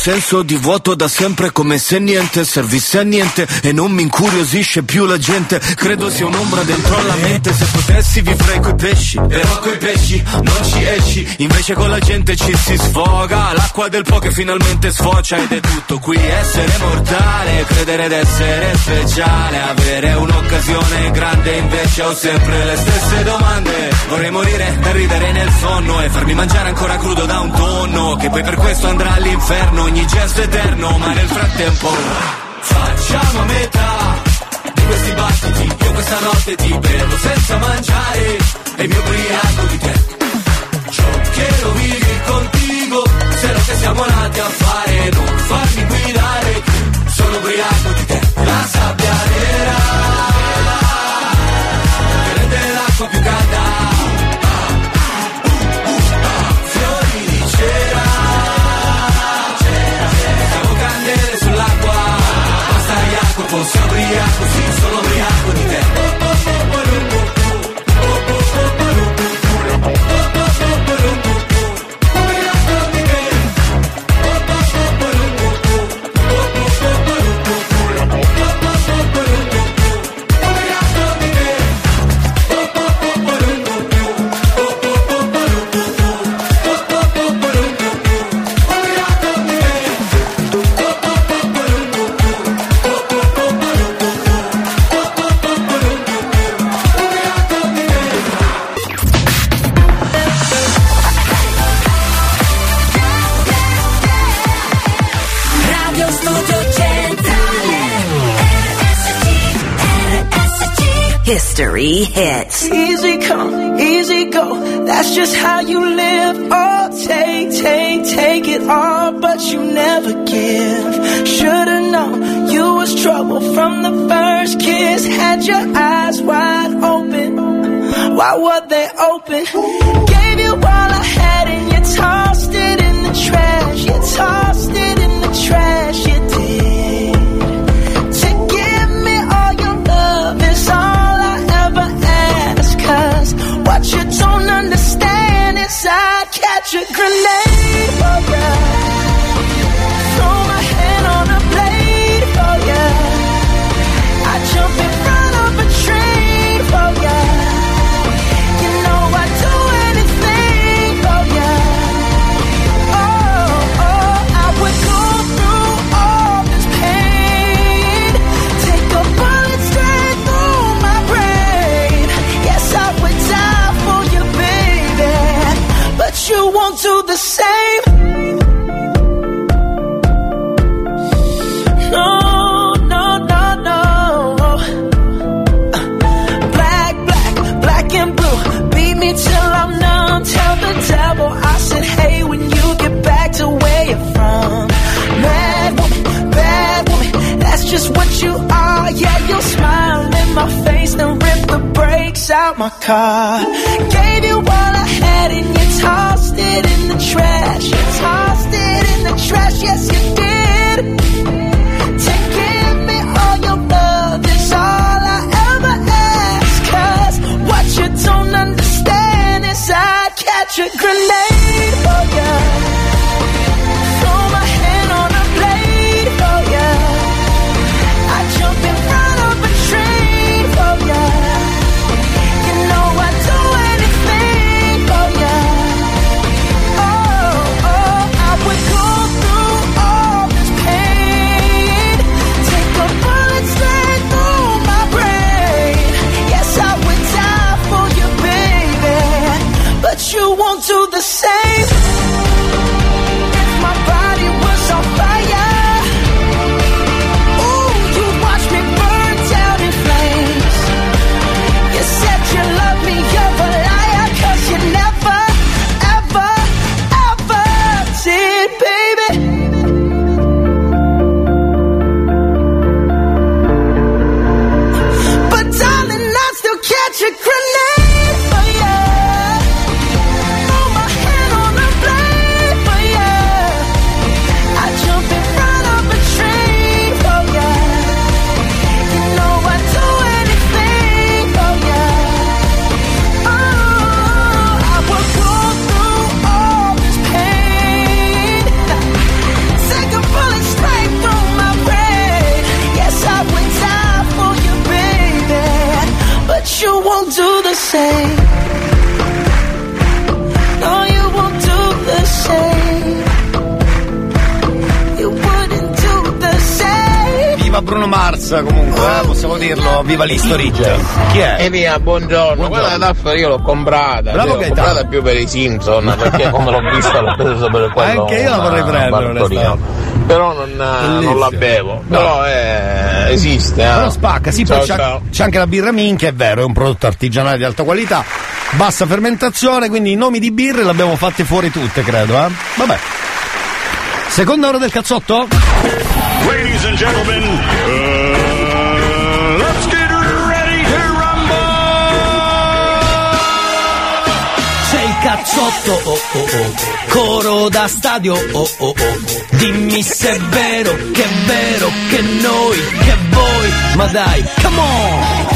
Senso di vuoto da sempre come se niente servisse a niente e non mi incuriosisce più la gente. Credo sia un'ombra dentro la mente. Se potessi vivrei coi pesci, però coi pesci non ci esci. Invece con la gente ci si sfoga. L'acqua del po' che finalmente sfocia ed è tutto qui. Essere mortale, credere d'essere speciale. Avere un'occasione grande, invece ho sempre le stesse domande. Vorrei morire da ridere nel sonno e farmi mangiare ancora crudo da un tonno. Che poi per questo andrà all'inferno. Ogni gesto eterno, ma nel frattempo facciamo metà di questi battiti. Io questa notte ti bevo senza mangiare e mi ubriaco di te. Ciò che lo vivi contigo, se lo che siamo nati a fare, non farmi guidare. Sono ubriaco di te, la sabbia History hits. Easy come, easy go. That's just how you live. Oh, take, take, take it all, but you never give. Should've known you was trouble from the first kiss. Had your eyes wide open. Why were they open? Gave you all I had and you tossed it in the trash. You tossed it relate. My car. Gave you all I had and you tossed it in the trash. You tossed it in the trash, yes, you did. To give me all your love is all I ever ask. Cause what you don't understand is I'd catch a grenade viva l'History. Chi è? Elia, buongiorno. Quella taffa io l'ho comprata. Bravo L'ho Gaetano. comprata più per i Simpson, perché quando l'ho vista l'ho presa per quello. Anche io la vorrei prendere. Però non, non la bevo. No. Però eh, esiste. eh. Però spacca, sì, Ciao, poi c'è, c'è anche la birra minchia, è vero, è un prodotto artigianale di alta qualità, bassa fermentazione, quindi i nomi di birre le abbiamo fatte fuori tutte, credo, eh. Vabbè. Seconda ora del cazzotto? Ladies and gentlemen, uh, cazzotto, oh oh oh, coro da stadio, oh oh oh. Dimmi se è vero, che è vero, che noi, che voi, ma dai, come on!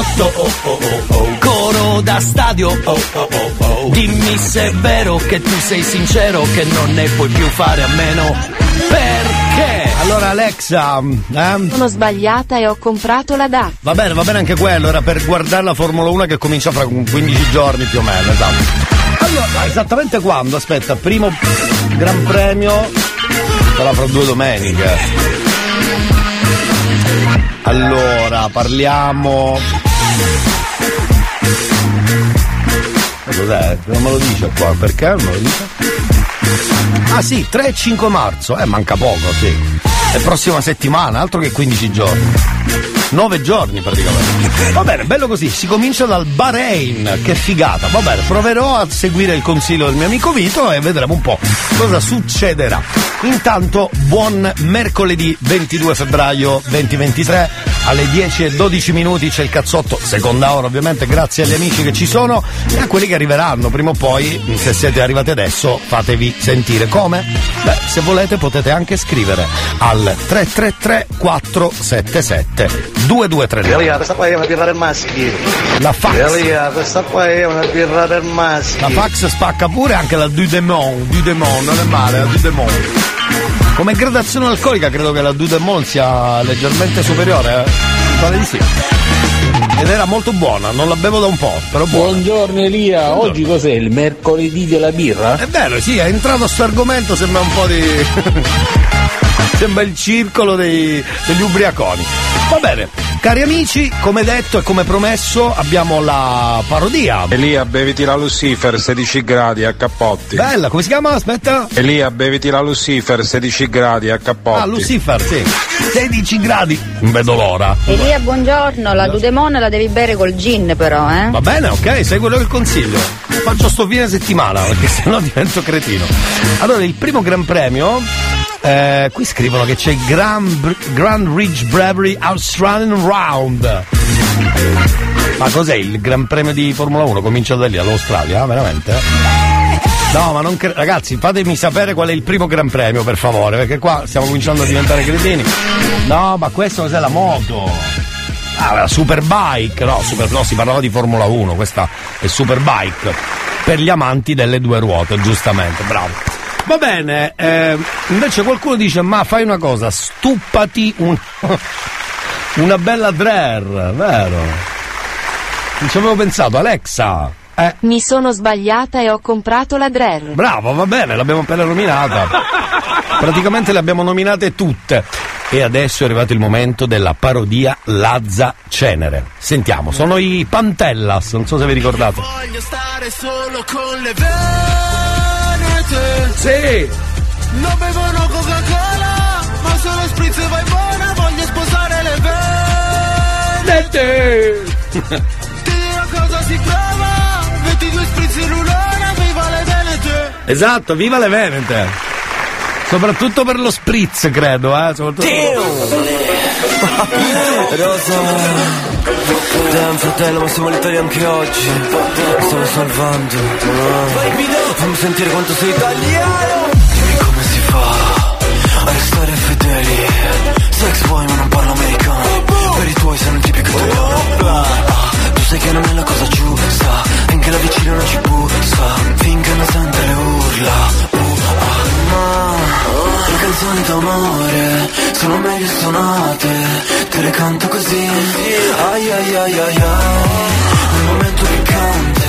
oh oh oh oh. Coro da stadio, oh oh oh oh. Dimmi se è vero che tu sei sincero, che non ne puoi più fare a meno perché? Allora Alexa, eh? Sono sbagliata e ho comprato la DAF. Va bene, va bene anche quello, era per guardare la Formula 1 che comincia fra 15 giorni più o meno, esatto. Allora, esattamente quando? Aspetta, primo Gran Premio sarà fra due domeniche. Allora, parliamo. Ma Cos'è? Non me lo dice qua, perché non me lo dice? Ah sì, 3 e 5 marzo, eh manca poco, sì. È prossima settimana, altro che 15 giorni. 9 giorni praticamente. Va bene, bello così, si comincia dal Bahrain, che figata. Va bene, proverò a seguire il consiglio del mio amico Vito e vedremo un po' cosa succederà. Intanto, buon mercoledì 22 febbraio 2023, alle 10 e 12 minuti c'è il cazzotto, seconda ora ovviamente, grazie agli amici che ci sono e a quelli che arriveranno prima o poi, se siete arrivati adesso, fatevi sentire. Come? Beh, se volete potete anche scrivere al 333 477 2233. Elia, questa qua è una birra per maschi. La fax. Elia, questa qua è una birra per maschi. La fax spacca pure anche la Dudemont, Dudemont, non è male, la Dudemont. Come gradazione alcolica credo che la Dudemont sia leggermente superiore, eh? Pare di sì. Ed era molto buona, non la bevo da un po', però buona. Buongiorno Elia, oggi cos'è? Il mercoledì della birra? È vero, sì, è entrato sto argomento, sembra un po' di. sembra il circolo dei- degli ubriaconi. Va bene, cari amici, come detto e come promesso, abbiamo la parodia. Elia, beviti la Lucifer 16 gradi a cappotti. Bella, come si chiama? Aspetta. Elia, beviti la Lucifer 16 gradi a cappotti. Ah, Lucifer, sì. 16 gradi. Non vedo l'ora. Elia, buongiorno, la Dudemon la devi bere col gin però, eh? Va bene, ok, sei quello che consiglio. Faccio sto fine settimana perché sennò divento cretino. Allora, il primo Gran Premio. Eh, qui scrivono che c'è Grand, Grand Ridge Brewery Australian Round. Ma cos'è il Gran Premio di Formula 1? Comincia da lì, all'Australia, veramente? No, ma non cre- ragazzi, fatemi sapere qual è il primo Gran Premio, per favore, perché qua stiamo cominciando a diventare cretini. No, ma questo cos'è la moto? Ah, la Superbike, no, super, no, si parlava di Formula 1, questa è Superbike per gli amanti delle due ruote, giustamente, bravo. Va bene, eh, invece qualcuno dice, ma fai una cosa, stuppati un- una bella Drer, vero? Non ci avevo pensato, Alexa. Eh, Mi sono sbagliata e ho comprato la Drer. bravo, va bene, l'abbiamo appena nominata. Praticamente le abbiamo nominate tutte. E adesso è arrivato il momento della parodia Lazza Cenere. Sentiamo, sono i Pantellas, non so se vi ricordate. Voglio stare solo con le venete. Sì. Non bevono Coca-Cola, ma solo spritz e vai buona. Voglio sposare le venete. Ti dirò cosa si prova. 22 spritz in un'ora, viva le venete. Esatto, viva le Venete! Soprattutto per lo spritz, credo, eh. Soprattutto... Rosa Damn fratello ma siamo all'Italia anche oggi Mi Stavo salvando Ah. Fammi sentire quanto sei italiano. Dimmi come si fa A restare fedeli? Sex boy ma non parlo americano. Per i tuoi sei un tipico italiano. Ah, Tu sai che non è la cosa giusta. Finché la vicina non ci bussa. Finché non sente le urla. Uh, ah, Ma le canzoni d'amore sono meglio suonate, te le canto così. Ai ai ai ai ai, nel momento piccante,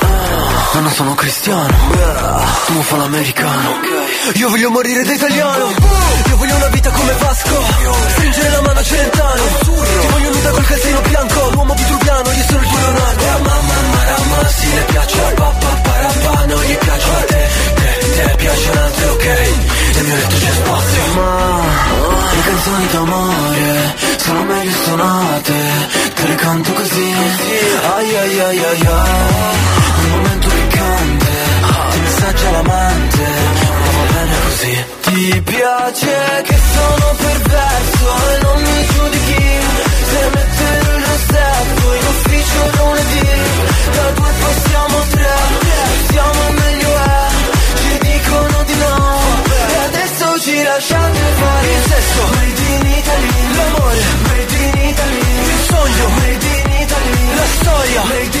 ma non sono cristiano, tu fa l'americano. Io voglio morire da italiano, io voglio una vita come Vasco, stringere la mano a Celentano, ti voglio nuda col calzino bianco, l'uomo vitruviano, io sono il tuo Leonardo. Mamma, mamma, sì le piace a papà, parapà, non gli piace a te, te, te piacciono altre, ok, nel mio letto c'è spazio. Ma le canzoni d'amore sono meglio suonate, te le canto così, ai ai ai ai ai, un momento piccante, ti messaggia l'amante, ma va bene così. Ti piace che sono perverso e non mi giudichi, se mettere il rossetto in ufficio lunedì, da due passiamo tre, siamo meglio è, ci dicono di no, e adesso ci lasciate fare. Il sesso, made in Italy, l'amore, made in Italy, il sogno, made in Italy, la storia, made in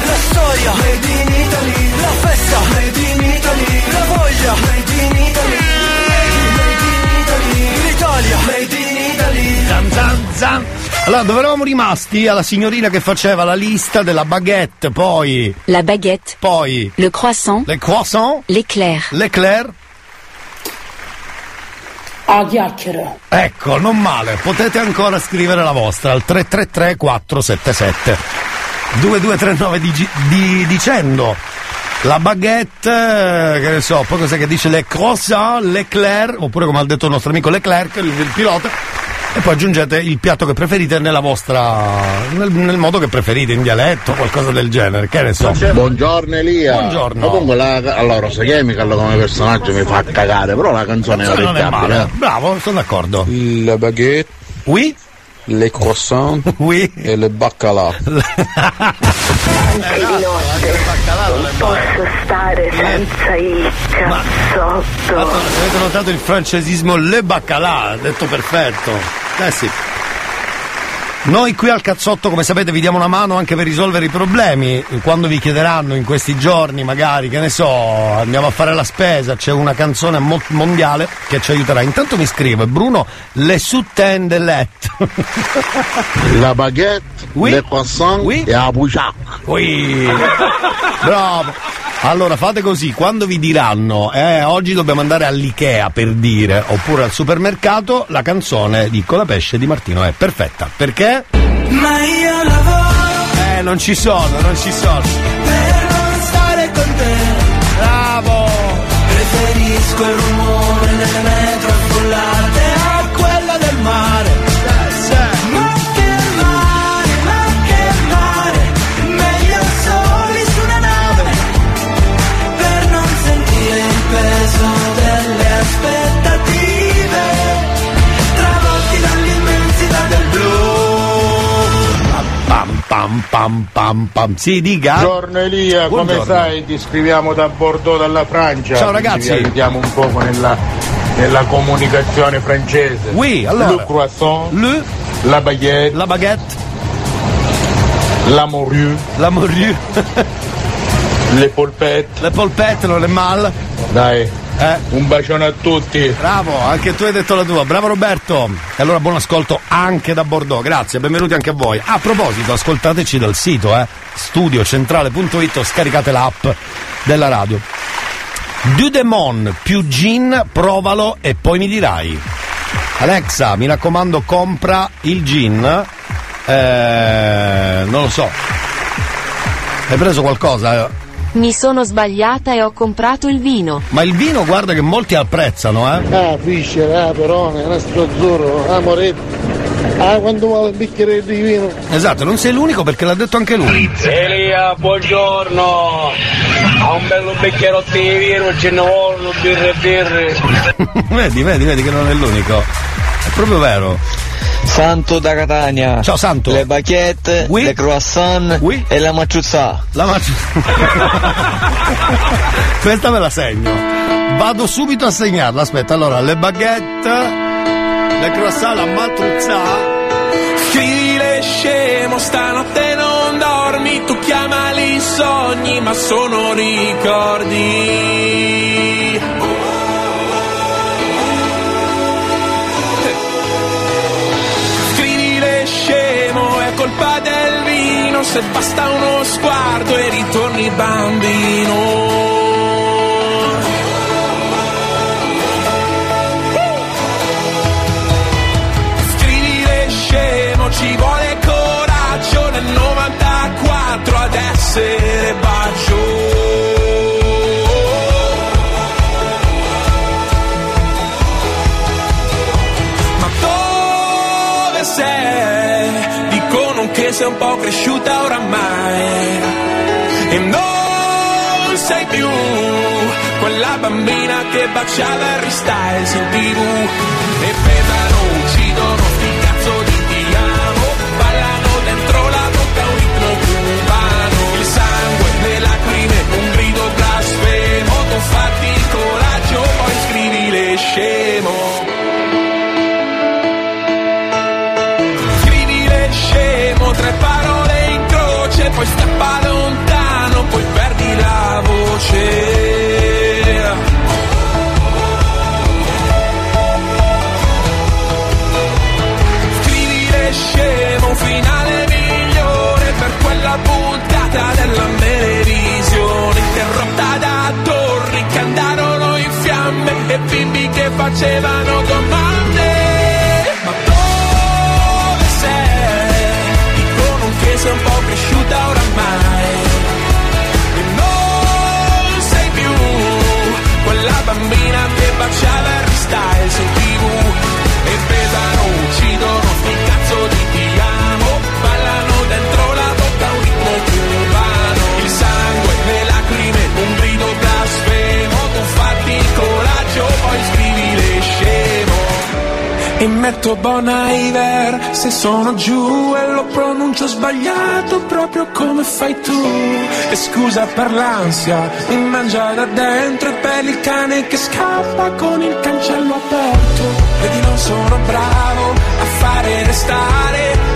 storia Made in Italy, la festa Made in Italy, la voglia Made in Italy Made in Italy, l'Italia Made in Italy Zan, zan, zan. Allora, dove eravamo rimasti? Alla signorina che faceva la lista della baguette, poi. La baguette. Poi. Le croissant. Le croissant. L'éclair. L'éclair. A chiacchiera. Ecco, non male. Potete ancora scrivere la vostra al 333 477 2239 di- di- dicendo la baguette, eh, che ne so, poi cos'è che dice le croissant, l'éclair, oppure come ha detto il nostro amico Leclerc, il, il pilota, e poi aggiungete il piatto che preferite nella vostra, nel, nel modo che preferite, in dialetto, qualcosa del genere, che ne so. Buongiorno Elia. Buongiorno. Comunque la, allora Rosa Chemical come personaggio mi fa cagare, però la canzone è non è orecchiabile. male. Bravo, sono d'accordo. La baguette. Oui. Le croissant. Oui. E le baccalà. Anche di notte non posso stare senza il cazzotto. Se avete notato il francesismo le baccalà, detto perfetto. Eh sì. Noi qui al cazzotto, come sapete, vi diamo una mano anche per risolvere i problemi. Quando vi chiederanno in questi giorni, magari, che ne so, andiamo a fare la spesa, c'è una canzone mo- mondiale che ci aiuterà. Intanto mi scrive Bruno Le soutien de let. La baguette, le croissant e la bouchac. Oui. Bravo. Allora fate così, quando vi diranno eh, oggi dobbiamo andare all'Ikea per dire, oppure al supermercato, la canzone di Colapesce di Martino è perfetta. Perché? Ma io lavoro Eh, non ci sono, non ci sono. per non stare con te. Bravo! Preferisco il rumore delle metro affollate Pam pam Pam pam. Sì, dica. Buongiorno Elia, come Buongiorno. sai ti scriviamo da Bordeaux dalla Francia. Ciao, ragazzi. Vi aiutiamo un poco nella, nella comunicazione francese. Oui, allora. Le croissant. Le. La baguette. La baguette. La morue. La morue. Le polpette. Le polpette, non è mal. Dai. Un bacione a tutti. Bravo, anche tu hai detto la tua. Bravo Roberto. E allora buon ascolto anche da Bordeaux. Grazie, benvenuti anche a voi. A proposito, ascoltateci dal sito, eh, studiocentrale.it o scaricate l'app della radio. Dudemon più gin, provalo e poi mi dirai. Alexa, mi raccomando, compra il gin. Eh, non lo so. Hai preso qualcosa? Mi sono sbagliata e ho comprato il vino. Ma il vino guarda che molti apprezzano, eh? Ah, Fischer, ah, Perone, Nastro Azzurro, ah, Moretti. Ah, quando vuole un bicchiere di vino. Esatto, non sei l'unico perché l'ha detto anche lui. Elia, buongiorno! Ha un bello bicchierotto di vino, ce ne vogliono birre e birre. vedi, vedi, vedi che non è l'unico. È proprio vero. Santo da Catania. Ciao Santo. Le baguette, le croissant e la maciuzzà. La Questa me la segno. Vado subito a segnarla. Aspetta, allora, le baguette, le croissant, la matruzza. Stile scemo, stanotte non dormi, tu chiamali sogni, ma sono ricordi. Colpa del vino, se basta uno sguardo e ritorni bambino. ci vuole coraggio nel 94 ad essere bacio sei un po' cresciuta oramai. E non sei più quella bambina che baciava Harry Styles in tv. E pesano, uccidono sti cazzo di ti amo ballano dentro la bocca un ritmo cubano. Il sangue, le lacrime, un grido blasfemo. Tu fatti il coraggio poi scrivile scemo poi scappa lontano poi perdi la voce. Scrivile scemo un finale migliore per quella puntata della televisione. Interrotta da torri che andarono in fiamme e bimbi che facevano domande. Ma dove sei? dicono che sei un po' quella bambina che baciava Harry Styles e metto Bon Iver se sono giù e lo pronuncio sbagliato proprio come fai tu. E scusa per l'ansia mi mangia da dentro e per il cane che scappa con il cancello aperto. Vedi non sono bravo a fare restare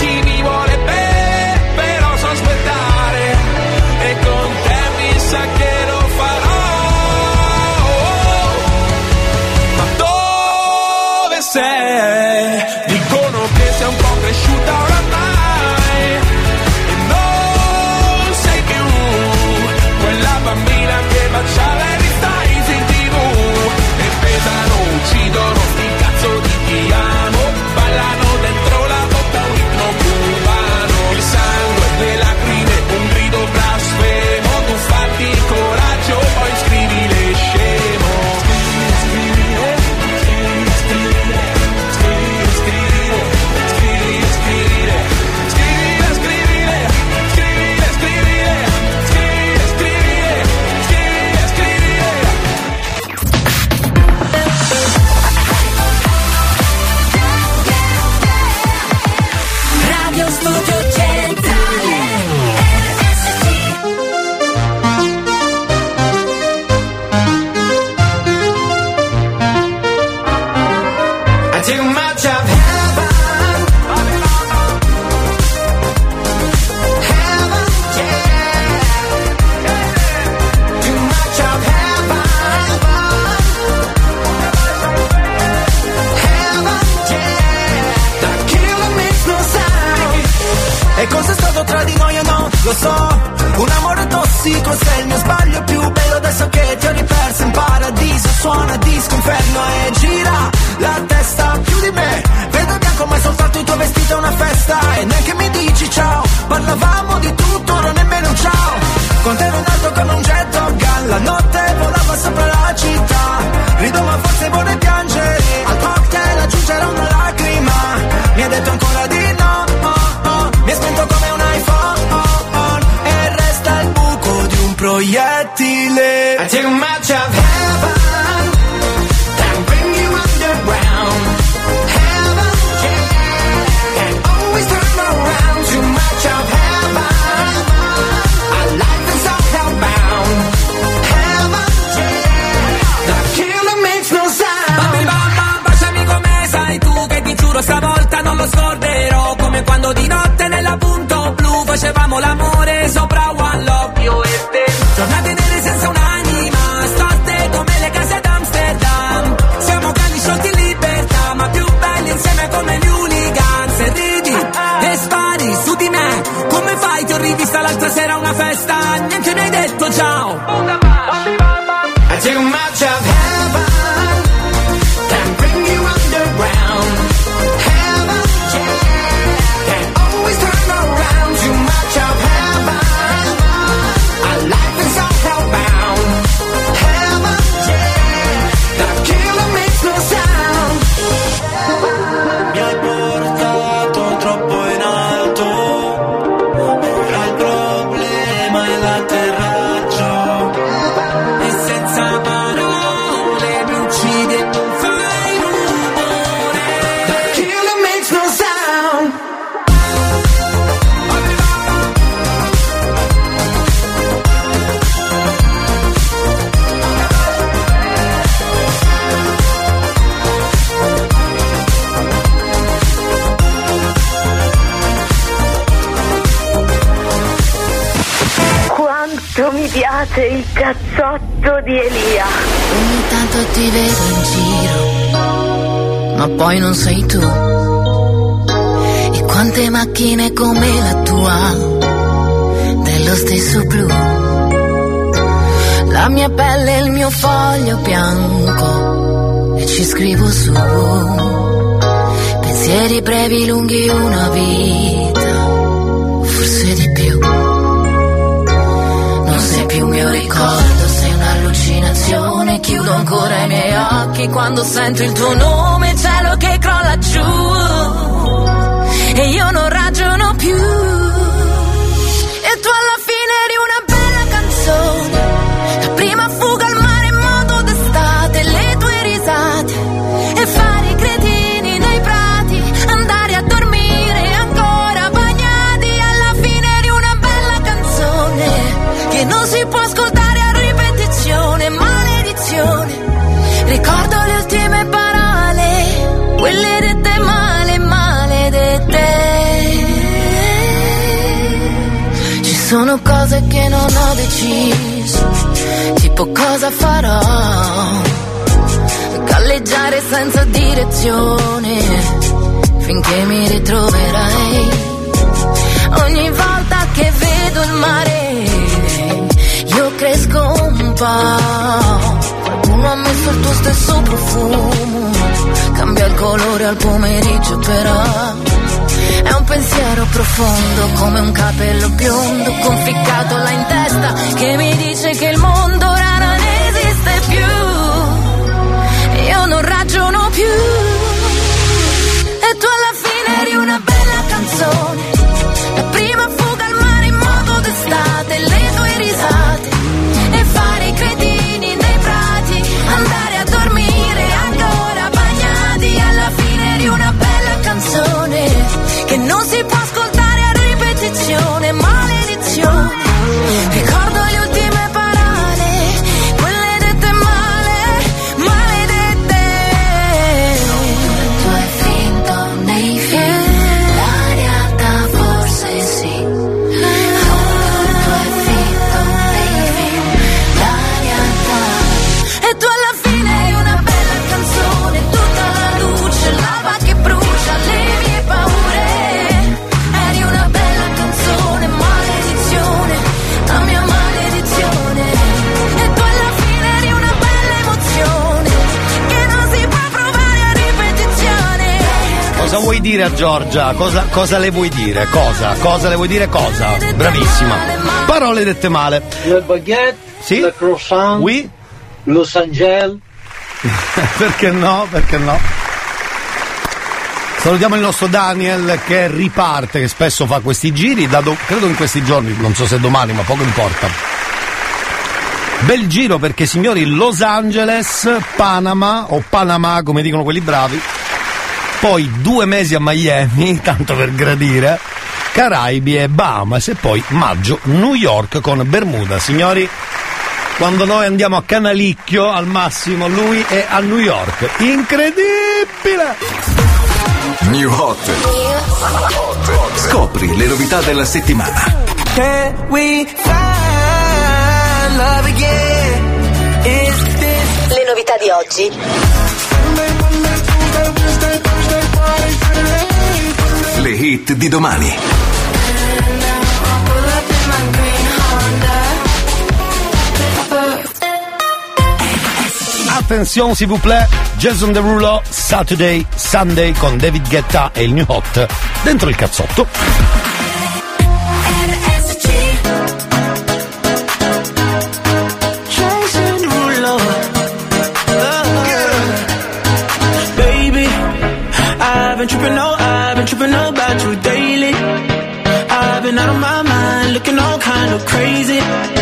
non si può ascoltare a ripetizione, maledizione. Ricordo le ultime parole, quelle dette male, maledette. Ci sono cose che non ho deciso, tipo cosa farò. Galleggiare senza direzione, finché mi ritroverai. Ogni volta che vedo il mare stampa Qualcuno ha messo il tuo stesso profumo. Cambia il colore al pomeriggio però È un pensiero profondo come un capello biondo Conficcato là in testa che mi dice che il mondo rara non esiste più. Io non ragiono più. E tu alla fine eri una bella canzone. La prima fuga al mare in modo d'estate Le tue risate. che non si può ascoltare a ripetizione, maledizione. Dire a Giorgia? Cosa, cosa le vuoi dire? Cosa? Cosa le vuoi dire? Cosa? Bravissima. Parole dette male. Le baguette, Sì? le croissant, Oui? Los Angeles. Perché no? Perché no? Salutiamo il nostro Daniel che riparte, che spesso fa questi giri, da do- credo in questi giorni, non so se domani, ma poco importa. Bel giro perché signori Los Angeles, Panama o Panama come dicono quelli bravi, poi due mesi a Miami, tanto per gradire, Caraibi e Bahamas e poi maggio New York con Bermuda. Signori, quando noi andiamo a Canalicchio al massimo, lui è a New York. Incredibile! New Hot. Scopri le novità della settimana. Can we find love again? Is this Le novità di oggi. Le hit di domani. Attenzione s'il vous plaît, Jason Derulo, Saturday, Sunday con David Guetta e il New Hot. Dentro il cazzotto. Tripping, been tripping about you daily. I've been out of my mind, looking all kind of crazy.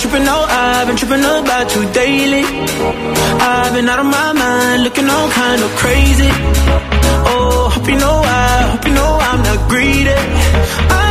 Tripping, oh, I've been tripping about you daily. I've been out of my mind, looking all kind of crazy. Oh, hope you know I, hope you know I'm not greedy. I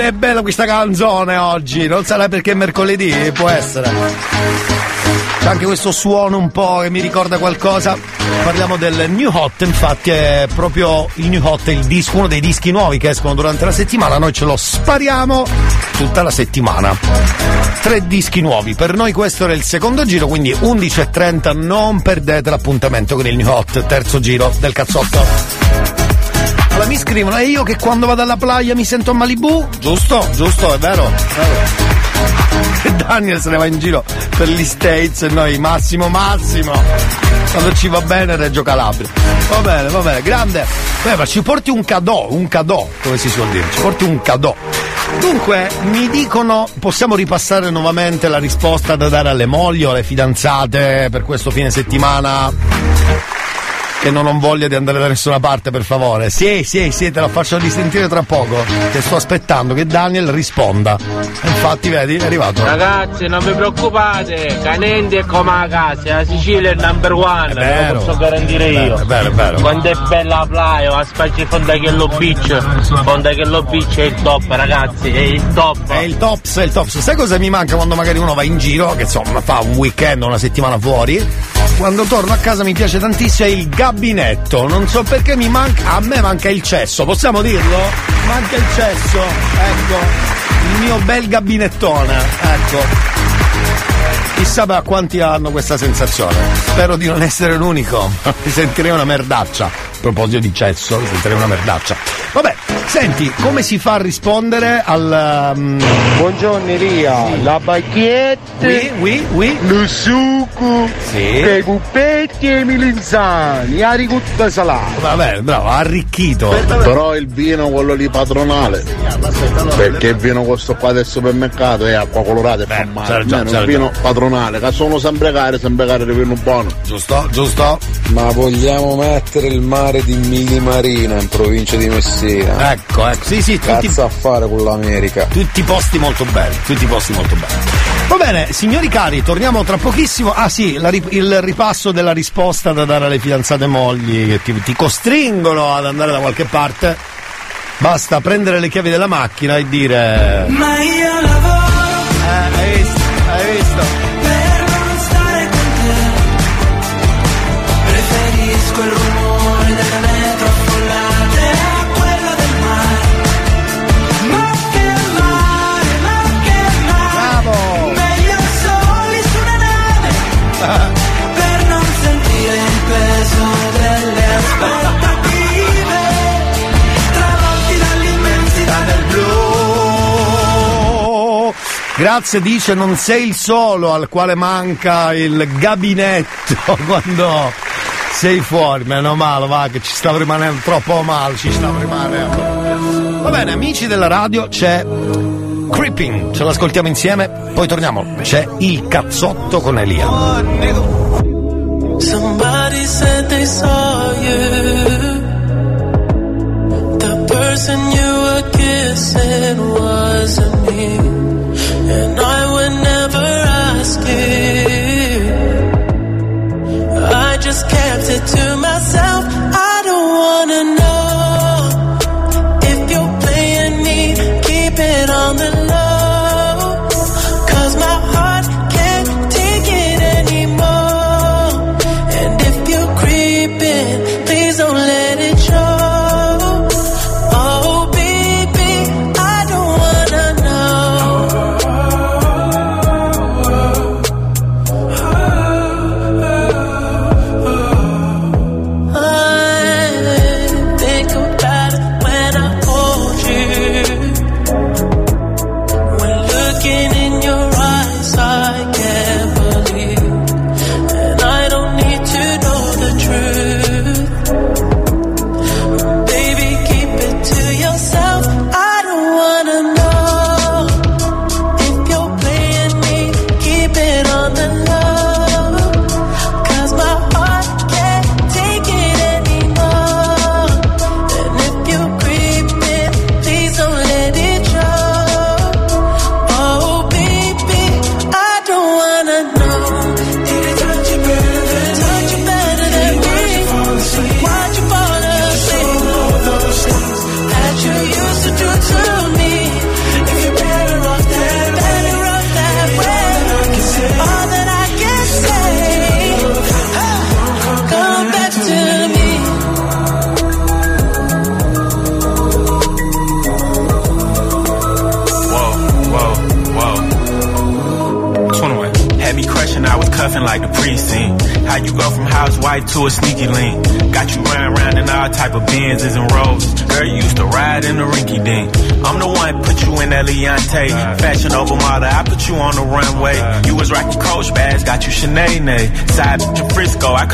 quando è bella questa canzone oggi? Non sarà perché è mercoledì? Può essere. C'è anche questo suono un po' che mi ricorda qualcosa. Parliamo del New Hot, infatti è proprio il New Hot, il disco, uno dei dischi nuovi che escono durante la settimana. Noi ce lo spariamo tutta la settimana. Tre dischi nuovi. Per noi questo era il secondo giro, quindi 11.30. Non perdete l'appuntamento con il New Hot, terzo giro del cazzotto. Allora mi scrivono, e io che quando vado alla playa mi sento a Malibu? Giusto, giusto, è vero. è vero. E Daniel se ne va in giro per gli States e noi Massimo Massimo. Quando ci va bene Reggio Calabria. Va bene, va bene, grande. Beh, ma ci porti un cadò, un cadò, come si suol dire, ci porti un cadò. Dunque, mi dicono, possiamo ripassare nuovamente la risposta da dare alle mogli o alle fidanzate per questo fine settimana? Che non ho voglia di andare da nessuna parte, per favore. Sì, sì, sì, te la faccio risentire tra poco. Che sto aspettando che Daniel risponda. Infatti, vedi, è arrivato. Ragazzi, non vi preoccupate, Canenti è come la casa, la Sicilia è il number one, ve vero. lo posso garantire È io. vero, è vero, è vero. Quando è bella la playa, a spacci Fondachello Beach, Fondachello Beach è il top, ragazzi, è il top. È il tops, è il tops. Sai cosa mi manca quando magari uno va in giro, che insomma fa un weekend, una settimana fuori? Quando torno a casa mi piace tantissimo è il gabinetto. Non so perché mi manca. A me manca il cesso, possiamo dirlo? Manca il cesso, ecco. Il mio bel gabinettone, ecco. Chissà a quanti hanno questa sensazione. Spero di non essere l'unico. Mi sentirei una merdaccia. A proposito di cesso, mi sentirei una merdaccia. Vabbè, senti, come si fa a rispondere al. um, Buongiorno Elia, la baguette, Oui, oui, oui. lo succo, Sì. i cuppetti e i melinzani, la ricotta salata. Vabbè, bravo, arricchito. Però il vino quello lì padronale. Perché il vino questo qua del supermercato è acqua colorata e fa male. c'ha il vino padronale, che sono sempre cari, sempre cari di vino buono. Giusto, giusto. Ma vogliamo mettere il mare di Mili Marina in provincia di Messina? Ecco, ecco, sì, sì, tutti, Cazzo a fare con l'America. tutti posti molto belli, tutti posti molto belli. Va bene, signori cari, torniamo tra pochissimo. Ah sì, la il ripasso della risposta da dare alle fidanzate mogli che ti, ti costringono ad andare da qualche parte. Basta prendere le chiavi della macchina e dire... Ma io lavoro Grazie dice non sei il solo al quale manca il gabinetto quando sei fuori, meno male, va che ci stavo rimanendo troppo male, ci stavo rimanendo. Va bene, amici della radio, c'è Creeping, ce l'ascoltiamo insieme, poi torniamo, c'è il cazzotto con Elia. Somebody said they saw you. The person you were kissing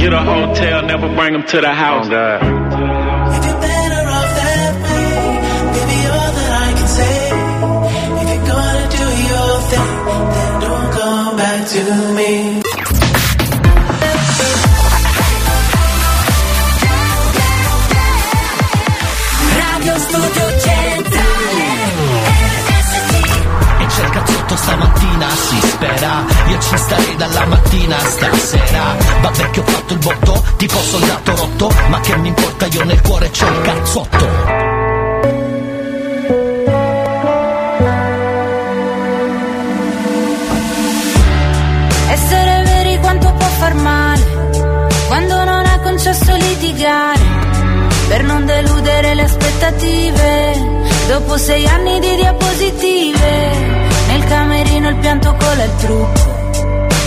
Get a hotel, never bring them to the house. Oh, if you're better off that way, baby, all that I can say. If you're gonna do your thing, then don't come back to me. Radio Studio Centrale E c'è il stamattina, si spera Io ci starei dalla mattina stasera Vabbè che ho fatto il botto, tipo soldato rotto Ma che mi importa, io nel cuore c'ho il cazzotto Essere veri quanto può far male quando non è concesso litigare per non deludere le aspettative. Dopo sei anni di diapositive, nel camerino il pianto cola il trucco.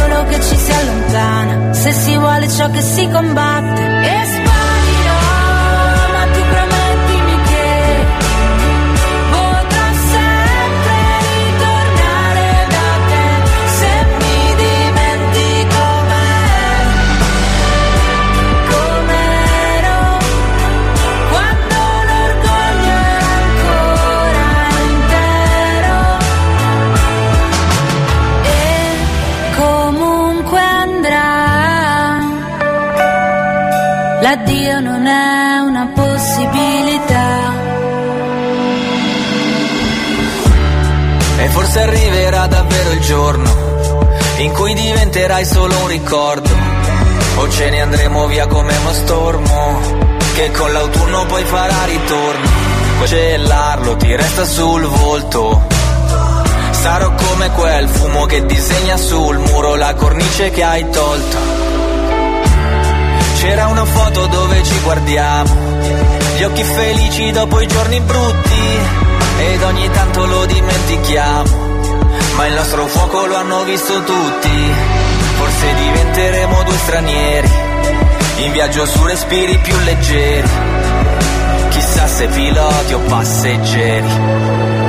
Solo che ci si allontana, se si vuole ciò che si combatte. Giorno in cui diventerai solo un ricordo. O ce ne andremo via come uno stormo, che con l'autunno poi farà ritorno. Puoi cellarlo, ti resta sul volto. Sarò come quel fumo che disegna sul muro la cornice che hai tolto. C'era una foto dove ci guardiamo, gli occhi felici dopo i giorni brutti, ed ogni tanto lo dimentichiamo. Ma il nostro fuoco lo hanno visto tutti, forse diventeremo due stranieri, in viaggio su respiri più leggeri, chissà se piloti o passeggeri.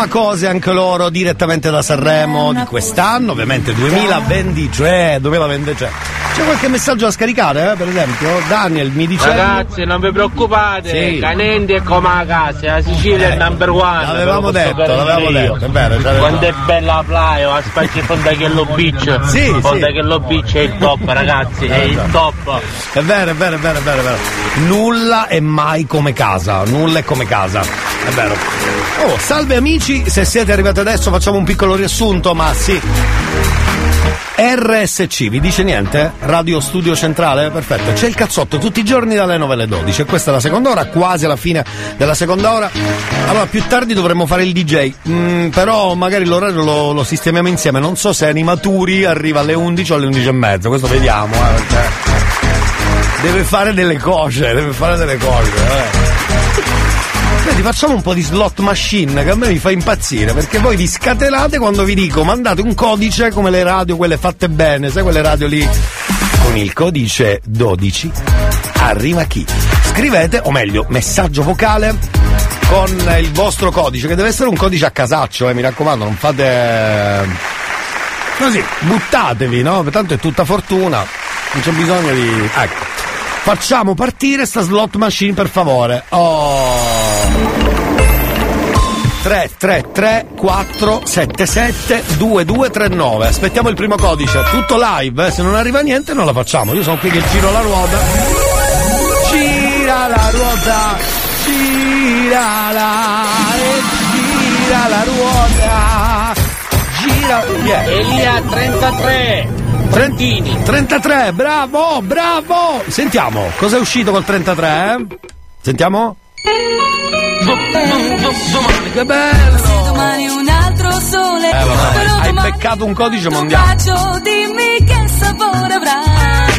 Coma cose anche loro direttamente da Sanremo di quest'anno, ovviamente 2023, 2023. C'è qualche messaggio da scaricare, eh, per esempio? Daniel mi dice. Ragazzi, non vi preoccupate, Sì. Canendi è come la casa, la Sicilia è Eh, number one. l'avevamo detto, l'avevamo io. detto, è vero, Quando è bella la playa, a spacci Fondachello Beach. Sì, sì. Fondachello Beach è il top, ragazzi, è il top. È vero, è vero, è vero, è vero, è vero. Nulla è mai come casa, nulla è come casa. È vero. Oh, salve amici, se siete arrivati adesso facciamo un piccolo riassunto, ma sì. RSC, vi dice niente? Radio Studio Centrale? Perfetto, c'è il cazzotto tutti i giorni dalle 9 alle 12 e questa è la seconda ora, quasi alla fine della seconda ora. Allora, più tardi dovremmo fare il DJ, mm, però magari l'orario lo, lo sistemiamo insieme, non so se Animaturi arriva alle 11 o alle 11 e mezza, questo vediamo, eh, perché deve fare delle cose, deve fare delle cose, eh. Senti, facciamo un po' di slot machine che a me mi fa impazzire perché voi vi scatenate quando vi dico mandate un codice come le radio, quelle fatte bene, sai quelle radio lì con il codice 12 arriva chi? Scrivete, o meglio, messaggio vocale con il vostro codice che deve essere un codice a casaccio, eh, mi raccomando, non fate così, buttatevi, no? Tanto è tutta fortuna, non c'è bisogno di ecco. Facciamo partire sta slot machine per favore. Oh. 3 3 3 4 7 7 2 2 3 9 aspettiamo il primo codice tutto live eh? se non arriva niente non la facciamo io sono qui che giro la ruota gira la ruota girala e gira la ruota gira yeah. Elia 33 Trentini 33 bravo bravo sentiamo cosa è uscito col 33 eh? sentiamo che bello Se domani un altro sole Eh, vabbè, hai domani beccato un codice mondiale. bacio, dimmi che sapore avrà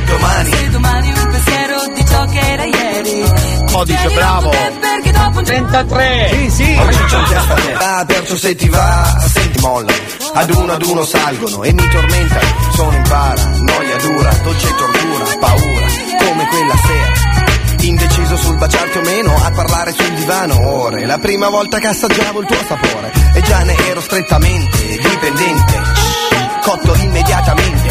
Domani. Se domani un pensiero di ciò che era ieri Codice, bravo. perché, perché dopo un 33 Sì, sì. Oggi c'è un testa a testa, perciò se ti va, senti molla. Ad uno ad uno salgono e mi tormentano. Sono in para, noia dura, dolce tortura, paura, come quella sera. Indeciso sul baciarti o meno, a parlare sul divano ore. La prima volta che assaggiavo il tuo sapore, e già ne ero strettamente dipendente. Cotto immediatamente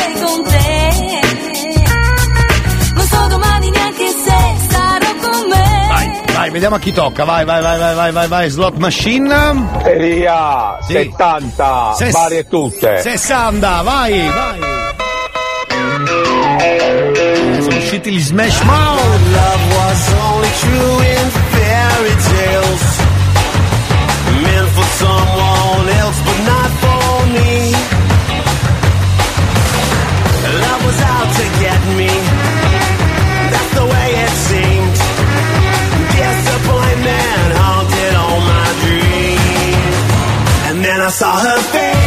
vai vai vediamo a chi tocca vai vai vai vai vai vai, vai. slot machine Elia Sì. 70 Ses- varie tutte 60 vai vai Eh, sono usciti gli smash mouth Disappointment haunted all my dreams. And then I saw her face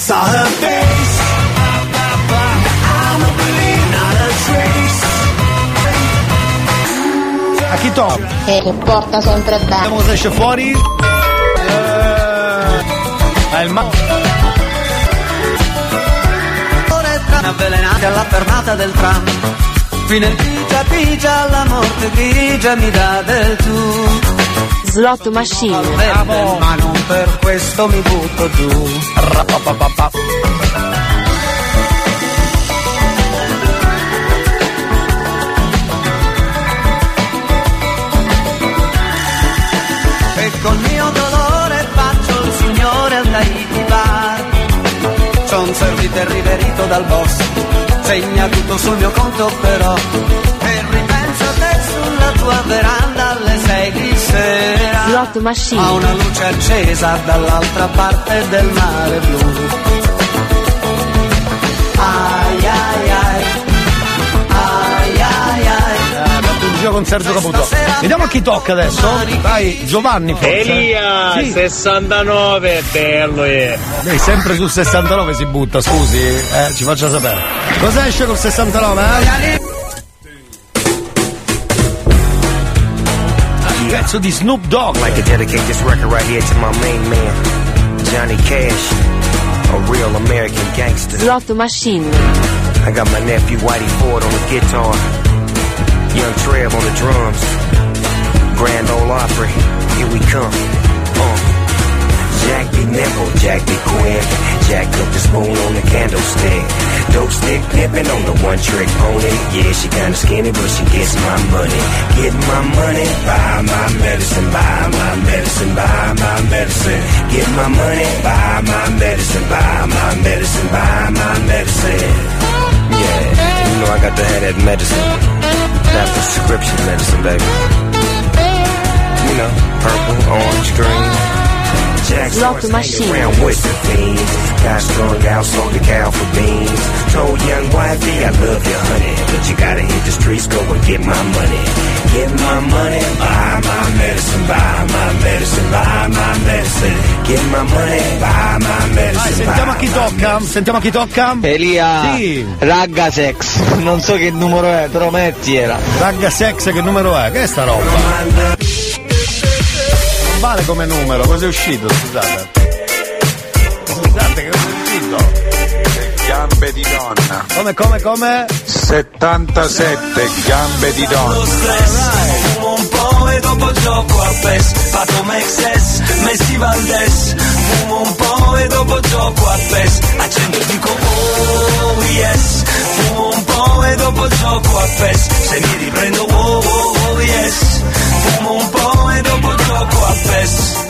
saw her face. I'm a believer, not a trace. a chi tocca Che porta sempre bene. vediamo cosa esce fuori eh, è il ma avvelenati alla fermata del tram Fino in pigia pigia la morte grigia mi dà del tu Slot machine. Verde, ma non per questo mi butto giù. E col mio dolore faccio il signore al Tahiti Bar C'ho un servite riverito dal boss. Segna tutto sul mio conto però. E ripenso a te sulla tua veranda alle sei di sera Slot machine. A una luce accesa dall'altra parte del mare blu Ai ai ai. Ai ai ai. Un giro con Sergio Caputo. Vediamo a chi tocca adesso. Dai, Giovanni forse. Elia, Sì. 69 è bello eh. Lei sempre sul 69 si butta, scusi. Eh, ci faccia sapere. Cosa esce col 69, eh? Pezzo di Snoop Dogg. I'd like to dedicate this record right here to my main man, Johnny Cash, a real American gangster. Slot Machine. I got my nephew Whitey Ford on the guitar, Young Trev on the drums, Grand Ole Opry, here we come. Uh. Jack be nimble, Jack be quick. Jack up the spoon on the candlestick. Dope stick pimping on the one trick pony. Yeah, she kinda skinny, but she gets my money. Get my money, buy my medicine, buy my medicine, buy my medicine. Get my money, buy my medicine, buy my medicine, buy my medicine. Yeah, you know I got to have that medicine. That prescription medicine, baby. You know, purple, orange, green. Starts machine. around with the fiends. Got strung out, sold the cow for beans. Told young wifey, I love you, honey. But you gotta hit the streets, go and get my money. Get my money, buy my medicine, buy my medicine, buy my medicine. Get my money, buy my Dai, medicine, sentiamo a chi tocca. Sentiamo a chi tocca. Elia, Sì. ragga sex, non so che numero è, però mettiela. Ragga sex, che numero è? Che è sta roba? Vale come numero, cosa è uscito? Scusate. Scusate, che cosa è uscito? Gambe di donna. Come, come, come? 77 gambe di donna. Fumo un po' e dopo gioco a PES Pato Mexes, Messi Valdes Fumo un po' e dopo gioco a PES Accendo e dico oh yes Fumo un po' e dopo gioco a PES Se mi riprendo oh oh oh yes dopo gioco a PES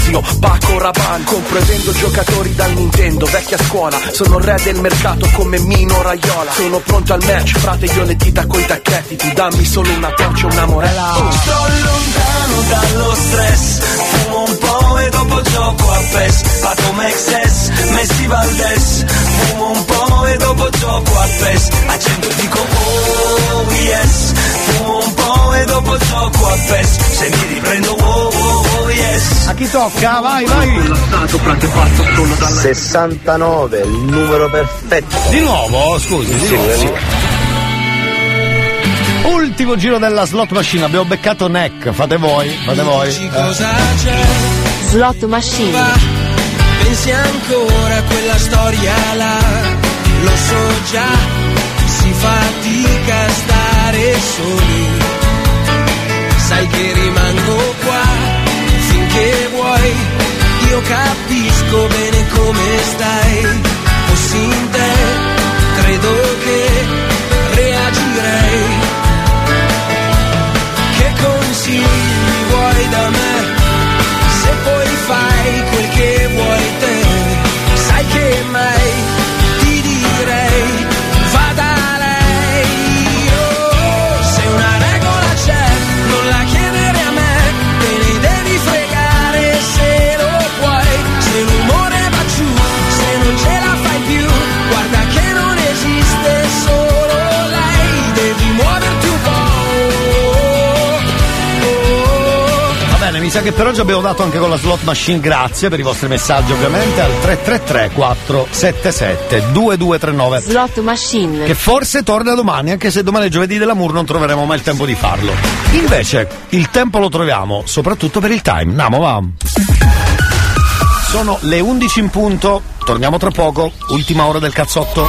zio Paco Rabanne Compro e vendo giocatori dal Nintendo Vecchia scuola Sono re del mercato come Mino Raiola. Sono pronto al match Frate io le dita coi tacchetti Tu dammi solo una torcia una morella. Sto lontano dallo stress gioco a PES Pato Mexes, Messi Valdes Fumo un po' e dopo gioco a PES Accendo e dico oh yes Fumo un po' e dopo gioco a PES Se mi riprendo oh oh oh yes A chi tocca? Vai, vai! 69, il numero perfetto. Di nuovo? Scusi, di Sì, nuovo. sì. Ultimo giro della slot machine, abbiamo beccato Neck, fate voi, fate voi. Eh. Cosa c'è? Slot Machine. Pensi ancora a quella storia là? Lo so già, si fatica a stare soli. Sai che rimango qua finché vuoi. Io capisco bene come stai. Fossi in te, credo che reagirei. Che consigli vuoi da me? Se poi fai quel mi sa che per oggi abbiamo dato anche con la slot machine, grazie per i vostri messaggi ovviamente al 333 477 2239. Slot Machine. Che forse torna domani, anche se domani è giovedì dell'amour non troveremo mai il tempo di farlo. Invece, il tempo lo troviamo, soprattutto per il time. Andiamo, va. Sono le 11 in punto, torniamo tra poco, ultima ora del cazzotto.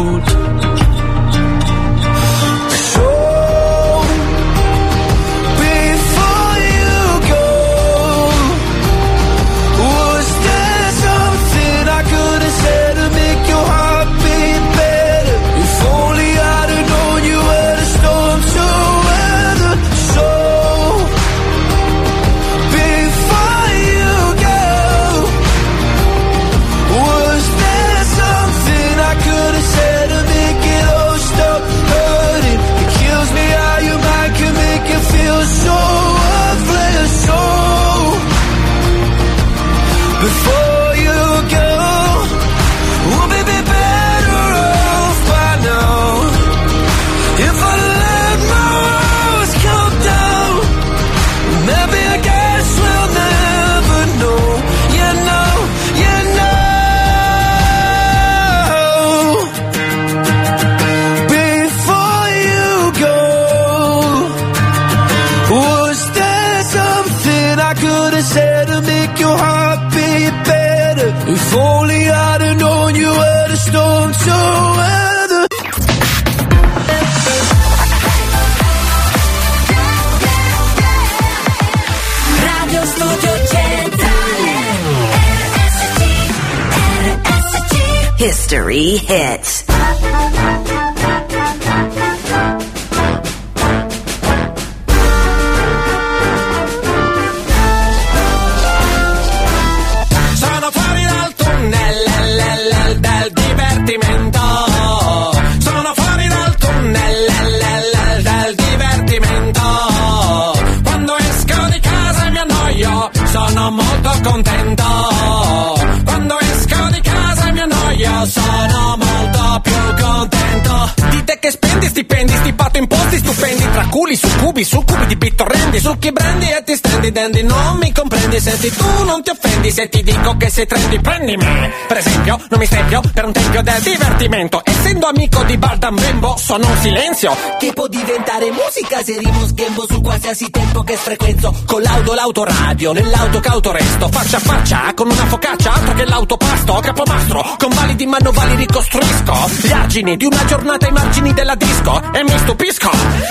Che sei trendy, prendimi. Per esempio, non mi stempio per un tempio del divertimento, essendo amico di Bardam Bembo, sono un silenzio. Che può diventare musica se rimo sghembo su qualsiasi tempo che frequenzo Con l'auto, l'autoradio, nell'auto cauto resto, faccia a faccia, con una focaccia, altro che l'autopasto, capomastro, con validi manovali ricostruisco, gli argini di una giornata ai margini della disco, e mi stupisco,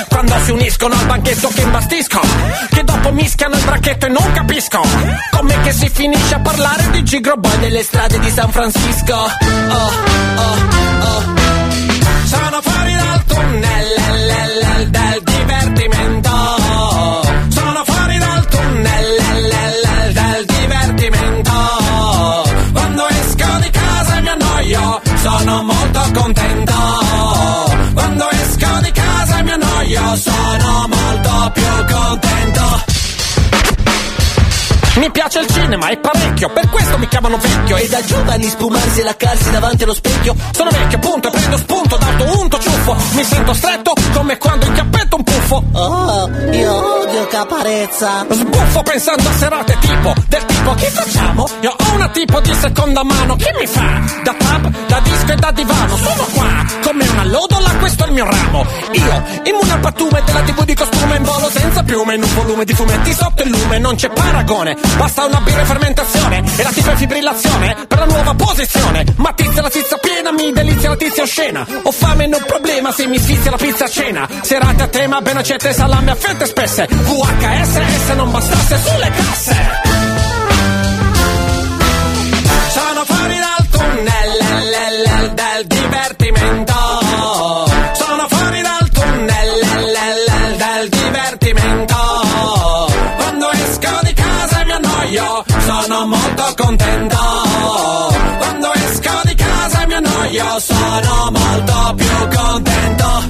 quando si uniscono al banchetto che imbastisco, che dopo mischiano il bracchetto e non capisco, com'è che si finisce a parlare di Gigro Boy nelle strade di San Francisco. Oh, oh, oh. Sono fuori dal tunnel l- l- l- del divertimento. Sono fuori dal tunnel l- del divertimento. Quando esco di casa e mi annoio, sono molto contento. Quando esco di casa e mi annoio, sono molto più contento. Mi piace il cinema, è parecchio, per questo mi chiamano vecchio. E da giovani spumarsi e laccarsi davanti allo specchio. Sono vecchio, appunto, e prendo spunto, dato unto ciuffo. Mi sento stretto come quando inchiappetto un puffo. Oh, io odio caparezza. Sbuffo pensando a serate tipo, del tipo che facciamo? Io ho una tipo di seconda mano, chi mi fa? Da pub, da disco e da divano, sono qua, come una lodola, questo è il mio ramo. Io, immune al pattume della tv di costume in volo senza piume, in un volume di fumetti sotto il lume, non c'è paragone. Basta una birra e fermentazione, e la tipa è fibrillazione, per la nuova posizione. Ma tizia la tizia piena, mi delizia la tizia oscena. Ho fame, non problema se mi sfizia la pizza a cena. Serate a tema, ben accette, salame a fette spesse. VHS, se non bastasse sulle casse. Sono fuori dal tunnel del divertimento. Sono molto più contento.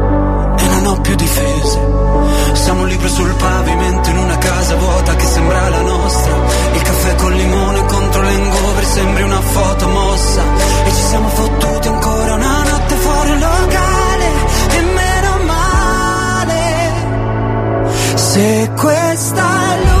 più difese. Siamo un sul pavimento in una casa vuota che sembra la nostra. Il caffè con limone contro l'engover sembri una foto mossa. E ci siamo fottuti ancora una notte fuori un locale. E meno male. Se questa è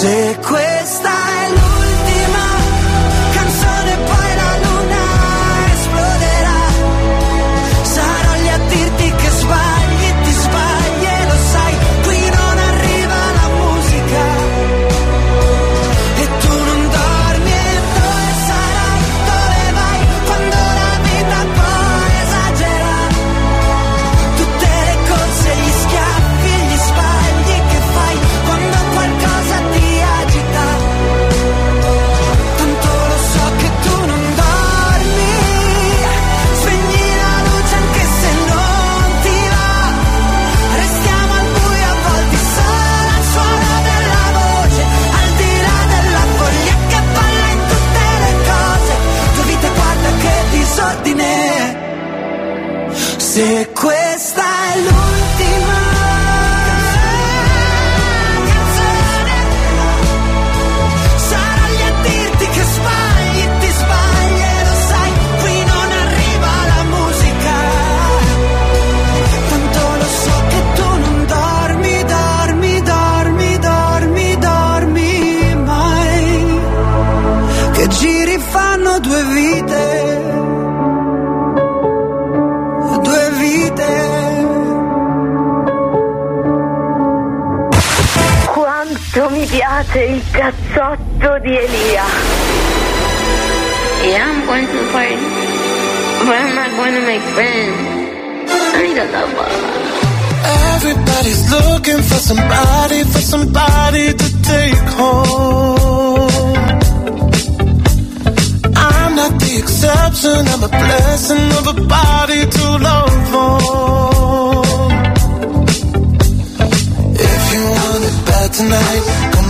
Se mi il cazzotto di Elia. Yeah, I'm going to the party, but I'm not going to make friends. I need a lover. Everybody's looking for somebody, for somebody to take home. I'm not the exception, I'm a blessing of a body to love on. If you want it bad tonight, come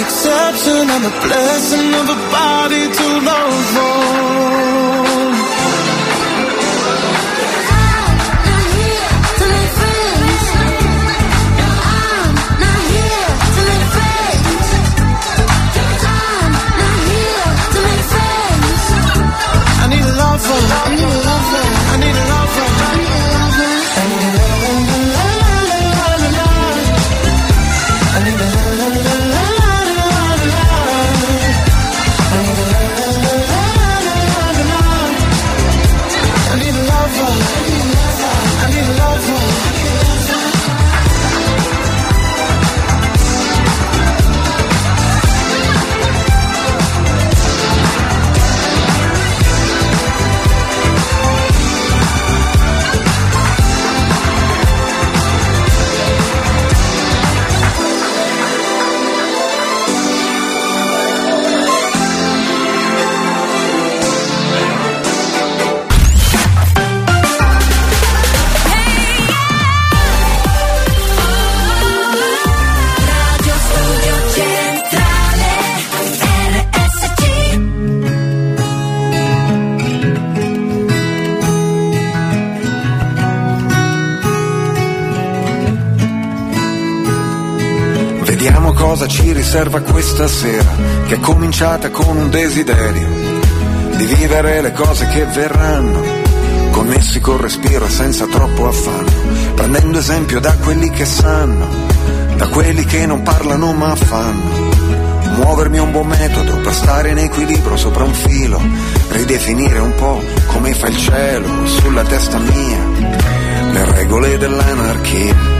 The exception, I'm a blessing of a body to love on. I need a lover. I need a lover. Cosa ci riserva questa sera, che è cominciata con un desiderio di vivere le cose che verranno, connessi col respiro e senza troppo affanno, prendendo esempio da quelli che sanno, da quelli che non parlano ma fanno. Muovermi è un buon metodo per stare in equilibrio sopra un filo, ridefinire un po' come fa il cielo sulla testa mia, le regole dell'anarchia.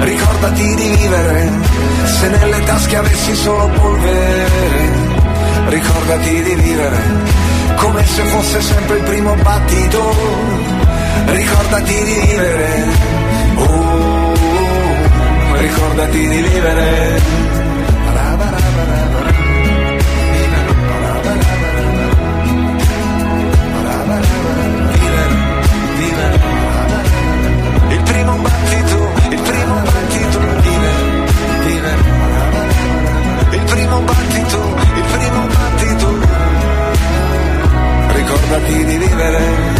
ricordati di vivere, se nelle tasche avessi solo polvere, ricordati di vivere, come se fosse sempre il primo battito, ricordati di vivere, oh, ricordati di vivere. Ricordati di vivere.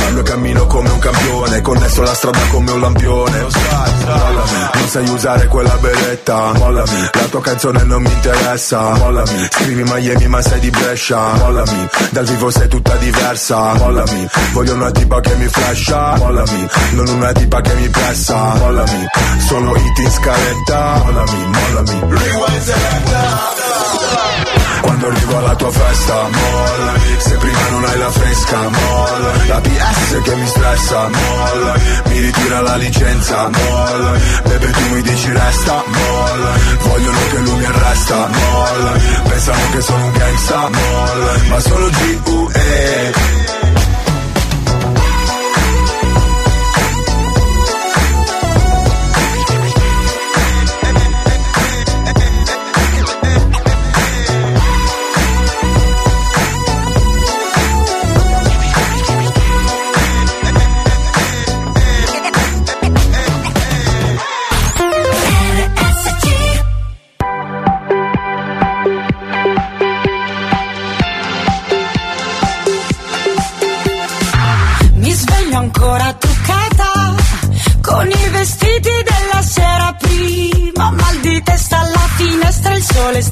Parlo cammino come un campione Connesso la strada come un lampione. Mollami, non sai usare quella beretta Mollami, la tua canzone non mi interessa Mollami, scrivi Miami ma sei di Brescia Mollami, dal vivo sei tutta diversa Mollami, voglio una tipa che mi flasha Mollami, non una tipa che mi pressa Mollami, sono hit in scaletta Mollami, mollami. Rewind quando arrivo alla tua festa, mollami. Se prima non hai la fresca, mollami. La PS che mi stressa, mollami Mi ritira la licenza, mollami Bebe tu mi dici resta, mollami Vogliono che lui mi arresta, mollami Pensano che sono un gangsta, mollami Ma sono G.U.E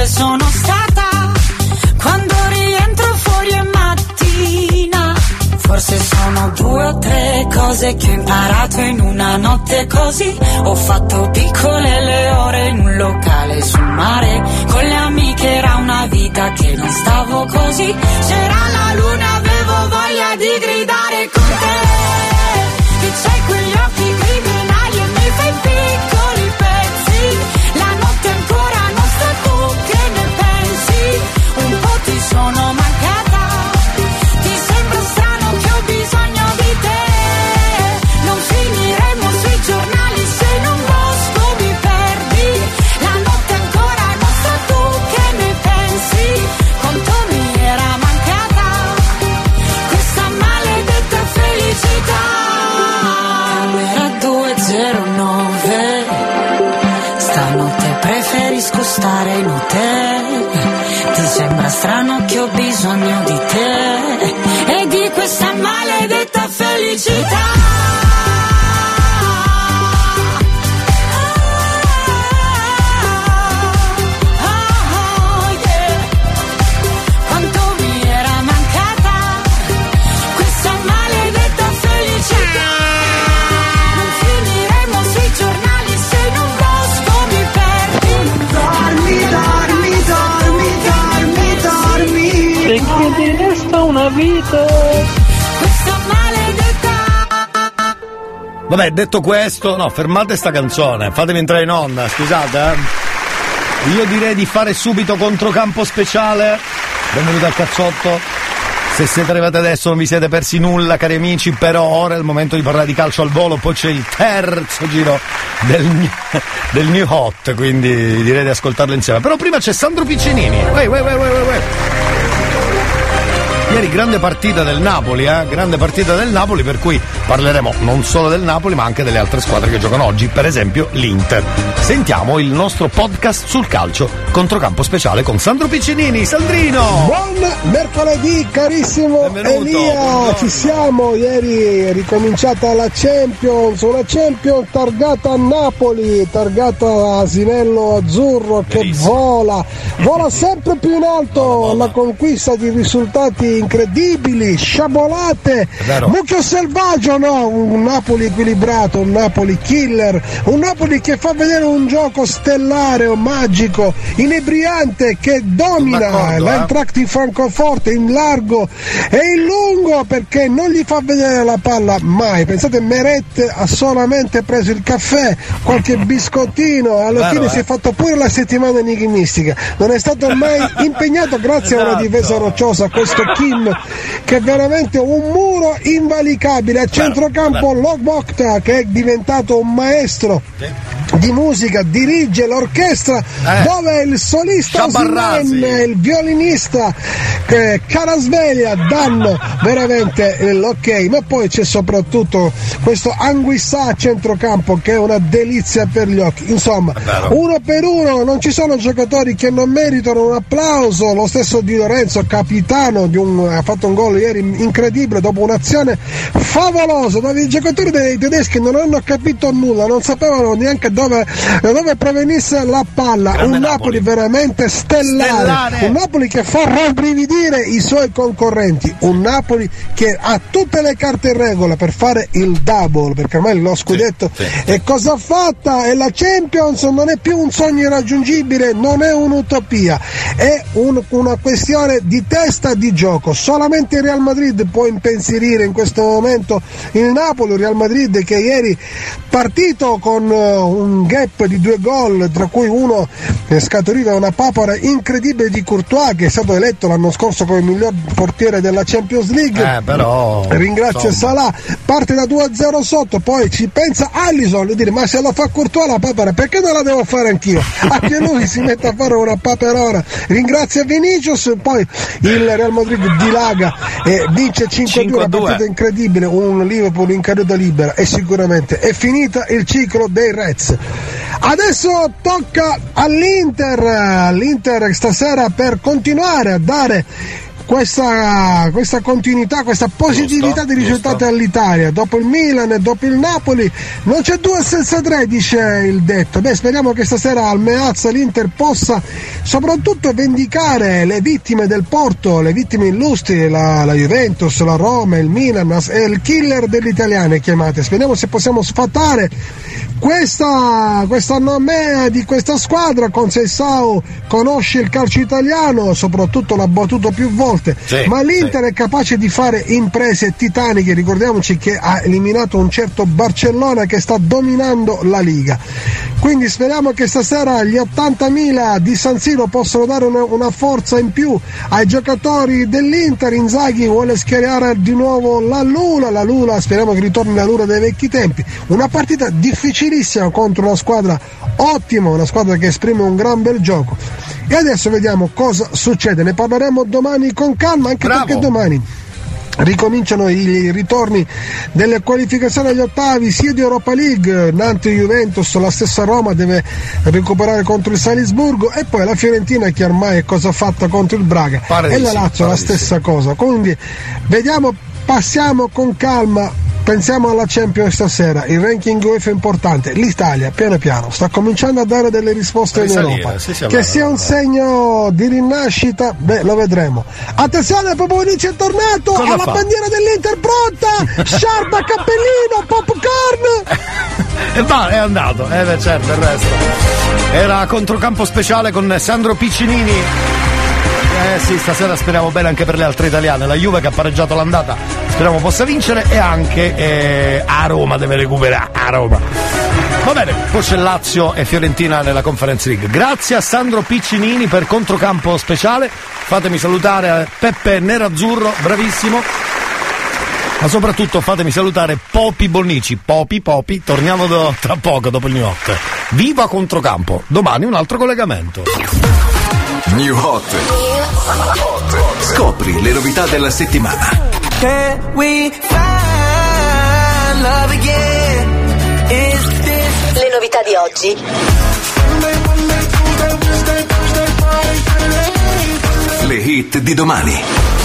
dove sono stata. Quando rientro fuori è mattina. Forse sono due o tre cose che ho imparato in una notte così. Ho fatto piccole le ore in un locale sul mare. Con le amiche era una vita che non stavo così. C'era la luna, avevo voglia di gridare con che ho bisogno di te Vabbè, detto questo, no, fermate sta canzone, fatemi entrare in onda, scusate, eh. Io direi di fare subito controcampo speciale. Benvenuti al cazzotto. Se siete arrivati adesso non vi siete persi nulla, cari amici, però ora è il momento di parlare di calcio al volo, poi c'è il terzo giro del, del New Hot, quindi direi di ascoltarlo insieme. Però prima c'è Sandro Piccinini. Uè, uè, uè, uè. Ieri grande partita del Napoli, eh? grande partita del Napoli per cui parleremo non solo del Napoli ma anche delle altre squadre che giocano oggi, per esempio l'Inter. Sentiamo il nostro podcast sul calcio, controcampo speciale con Sandro Piccinini. Sandrino! Buon mercoledì carissimo Elia, ci siamo, ieri è ricominciata la Champions, una Champions targata a Napoli, targata a Asinello Azzurro che vola, vola sempre più in alto alla conquista di risultati incredibili, sciabolate, mucchio selvaggio no, un Napoli equilibrato, un Napoli killer, un Napoli che fa vedere un gioco stellare o magico, inebriante che domina eh. l'entract in Francoforte in largo e in lungo perché non gli fa vedere la palla mai. Pensate Meret ha solamente preso il caffè, qualche biscottino, alla Vero, fine eh. si è fatto pure la settimana enigmistica. Non è stato mai impegnato grazie a una Esatto. difesa rocciosa, questo Kim che è veramente un muro invalicabile. A centrocampo Logbokta che è diventato un maestro di musica, dirige l'orchestra Eh. dove il solista. Osimhen e il violinista eh, Carasveglia danno veramente l'ok, ma poi c'è soprattutto questo Anguissà a centrocampo che è una delizia per gli occhi. Insomma, uno per uno non ci sono giocatori che non meritano un applauso, lo stesso Di Lorenzo, capitano, di un- ha fatto un gol ieri incredibile dopo un'azione favolosa dove i giocatori dei tedeschi non hanno capito nulla, non sapevano neanche dove, dove provenisse la palla. Grande un Napoli, veramente stellare. Stellare. Un Napoli che fa rabbrividire i suoi concorrenti. Un Napoli che ha tutte le carte in regola per fare il double, perché ormai lo scudetto è cosa fatta e la Champions non è più un sogno irraggiungibile, non è un'utopia, è un- una questione di testa di gioco. Solamente il Real Madrid può impensierire in questo momento il Napoli, Real Madrid che ieri partito con eh, un gap di due gol, tra cui uno scaturiva da una papera incredibile di Courtois che è stato eletto l'anno scorso come miglior portiere della Champions League. Eh, però, Ringrazio. Salah, parte da 2-0 sotto, poi ci pensa Allison e dire ma se lo fa Courtois la papera perché non la devo fare anch'io? Anche lui si mette a fare una paperona. Ringrazia Vinicius, poi il Real Madrid dilaga e vince 5-2, una 5-2. partita incredibile, un Liverpool in caduta libera e sicuramente è finita il ciclo dei Reds. Adesso tocca all'Inter, l'Inter stasera per continuare a dare questa, questa continuità, questa positività di risultati all'Italia. Dopo il Milan e dopo il Napoli non c'è due senza tre, dice il detto. Beh, speriamo che stasera al Meazza l'Inter possa soprattutto vendicare le vittime del Porto, le vittime illustri, la, la Juventus, la Roma, il Milan, è il killer degli italiani chiamate. Speriamo se possiamo sfatare questa, questa nomea di questa squadra con Seissao conosce il calcio italiano, soprattutto l'ha battuto più volte, Sì, ma l'Inter è capace di fare imprese titaniche, ricordiamoci che ha eliminato un certo Barcellona che sta dominando la Liga. Quindi speriamo che stasera gli 80.000 di San Siro possano dare una, una forza in più ai giocatori dell'Inter. Inzaghi vuole schierare di nuovo la Lula, la Lula speriamo che ritorni la Lula dei vecchi tempi. Una partita difficilissima contro una squadra ottima, una squadra che esprime un gran bel gioco. E adesso vediamo cosa succede. Ne parleremo domani con calma, anche Bravo. perché domani ricominciano i ritorni delle qualificazioni agli ottavi sia di Europa League, Nantes Juventus, la stessa Roma deve recuperare contro il Salisburgo e poi la Fiorentina che ormai è cosa fatta contro il Braga Pare di e la Lazio pare la stessa cosa. Quindi vediamo, passiamo con calma. Pensiamo alla Champions stasera, il ranking UEFA è importante, l'Italia piano piano sta cominciando a dare delle risposte in Europa. che sia un segno di rinascita, beh lo vedremo. Attenzione, Popovinic è tornato, Cosa ha la bandiera dell'Inter pronta, sciarpa, cappellino, popcorn. E va, è andato, eh beh, certo, il resto. Era controcampo speciale con Sandro Piccinini. Eh sì, stasera speriamo bene anche per le altre italiane. La Juve che ha pareggiato l'andata, speriamo possa vincere e anche eh, a Roma deve recuperare. A Roma. Va bene, poi c'è Lazio e Fiorentina nella Conference League. Grazie a Sandro Piccinini per controcampo speciale. Fatemi salutare Peppe Nerazzurro, bravissimo. Ma soprattutto fatemi salutare Popi Bonnici. Popi, Popi, torniamo do- tra poco dopo il New Hot. Viva Controcampo, domani un altro collegamento. New Hot. Scopri le novità della settimana. Can we find love again? Is this Le novità di oggi. Le hit di domani.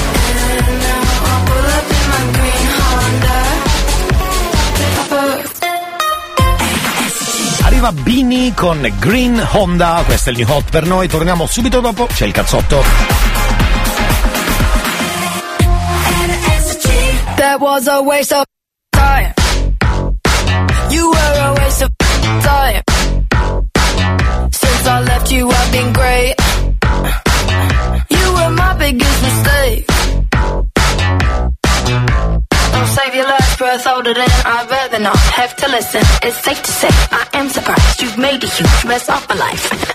Arriva Bini con Green Honda, questo è il New Hot per noi, torniamo subito dopo, c'è il cazzotto. That was a waste of time. You were a waste of time. Since I left you, I've been great. You were my biggest mistake. Breath older than I'd rather not have to listen. It's safe to say I am surprised you've made a huge mess of my life.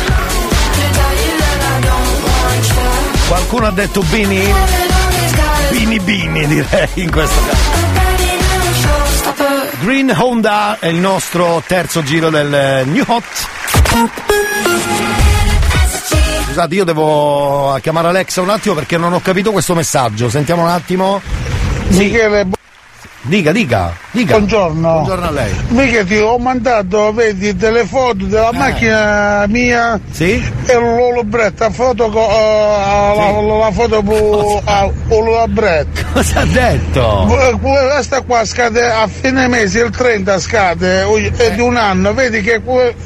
Qualcuno ha detto Bini? Bini Bini direi in questo caso. Green Honda è il nostro terzo giro del eh, New Hot. Scusate, io devo chiamare Alexa un attimo perché non ho capito questo messaggio. Sentiamo un attimo. Michele, bu- Dica, dica, dica. buongiorno. Buongiorno a lei. Mica ti ho mandato, vedi, delle foto della Eh. macchina mia sì? e l'olobretta, foto co- eh, la, la foto pu- a l'olobretta. Cosa ha detto? Questa qua scade a fine mese, il 30 scade è di un anno, vedi che,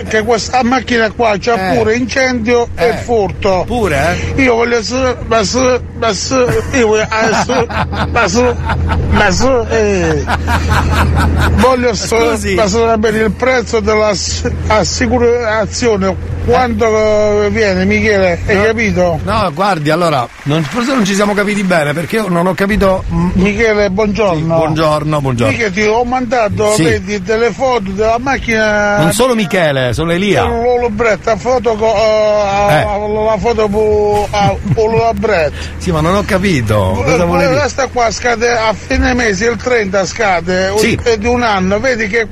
che questa macchina qua c'ha Eh. pure incendio Eh. e furto. Pure, eh? Io voglio su, ma su, ma su, io voglio ah, su, ma su, eh. Voglio sapere il prezzo dell'assicurazione, quanto eh, viene Michele, hai capito? No, guardi, allora, non- forse non ci siamo capiti bene perché io non ho capito. mm, Michele, buongiorno. buongiorno, buongiorno. Michele ti ho mandato, Sì. vedi, delle foto della macchina Non solo Michele, sono Elia. L'olobretta, foto co- eh, la foto a l'olobretta. Sì, ma non ho capito. Cosa vuole dire? Questa qua scade a fine mese, il 30 scade, Sì. di un anno, vedi che,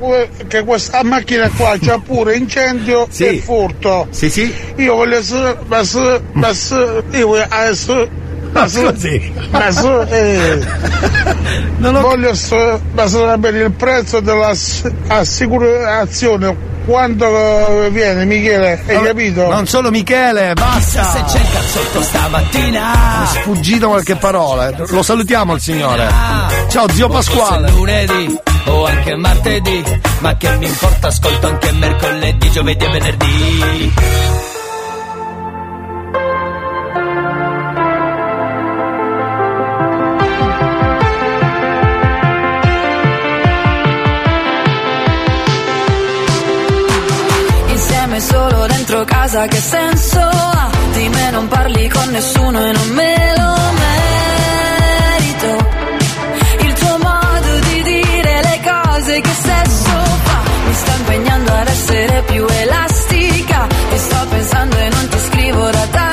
che questa macchina qua c'ha pure incendio Sì. e furto. Sì, sì. Io voglio su, ma io voglio su, Scusi. ma su, eh. voglio su, ma su sapere il prezzo dell'assicurazione, quanto eh, viene Michele, hai capito? Non solo Michele, basta. Se c'è il cazzotto stamattina. È sfuggito qualche parola. eh. Lo salutiamo il signore. Ciao zio Pasquale. lunedì o anche martedì, ma che mi importa, ascolto anche mercoledì, giovedì e venerdì. Casa che senso ha? Di me non parli con nessuno e non me lo merito. Il tuo modo di dire le cose che sesso fa? Mi sta impegnando ad essere più elastica. Ti sto pensando e non ti scrivo da tanto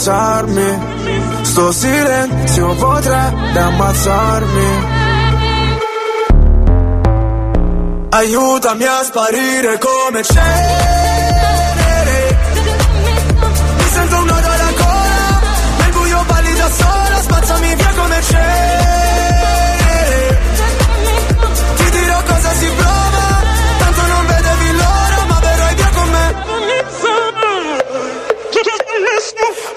per rialzarmi Sto silenzio potrebbe ammazzarmi. Aiutami a sparire come cenere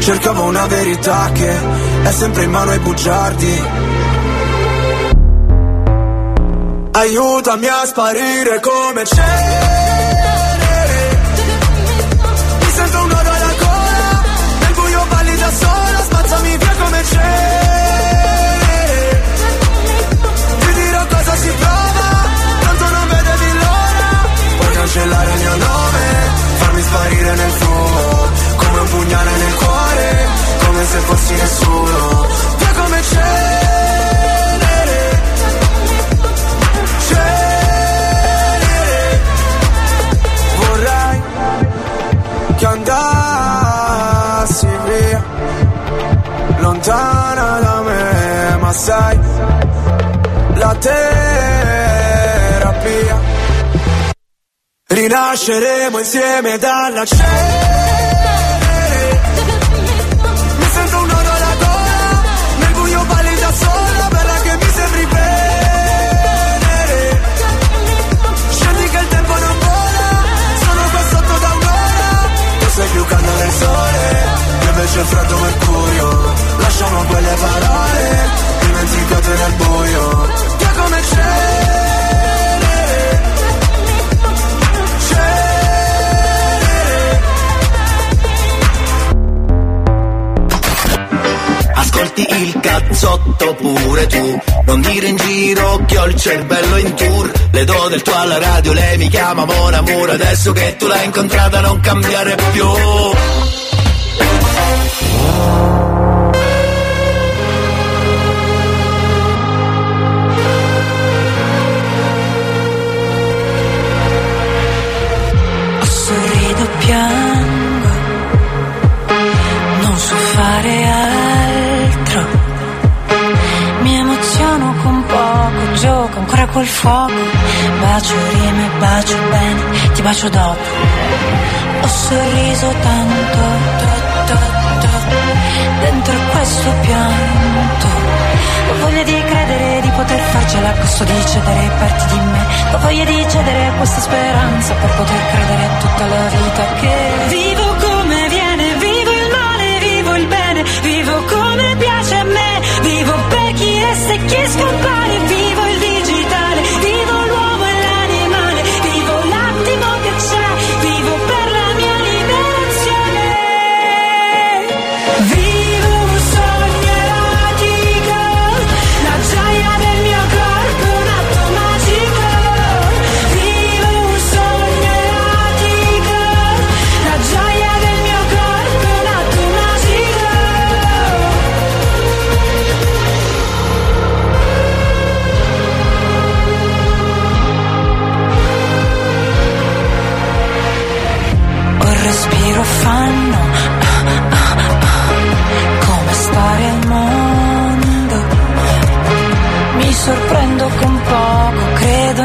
Cercavo una verità che È sempre in mano ai bugiardi. Aiutami a sparire come cenere. Mi sento un nodo alla gola Nel buio balli da sola Spazzami via come cenere. Ti dirò cosa si prova Tanto non vedevi l'ora. Puoi cancellare il mio nome Farmi sparire nel fumo Come un pugnale nel cuore Come se fossi nessuno. Via come cenere cenere Vorrei che andassi via Lontana da me Ma sai La terapia. Rinasceremo insieme dalla cenere Invece il freddo mercurio. Lasciamo quelle parole Dimenticate nel buio. Che come cenere Ascolti il cazzotto pure tu. Non dire in giro che ho il cervello in tour. Le do del tuo alla radio, lei mi chiama Mon Amour. Adesso che tu l'hai incontrata non cambiare più fuoco. Bacio rime, bacio bene, ti bacio dopo. Ho sorriso tanto, to, to, to, dentro questo pianto. Ho voglia di credere di poter farcela a costo di cedere parti di me. Ho voglia di cedere questa speranza per poter credere a tutta la vita che vivo come viene, vivo il male, vivo il bene, vivo come piace a me, vivo per chi è e chi scompare, vivo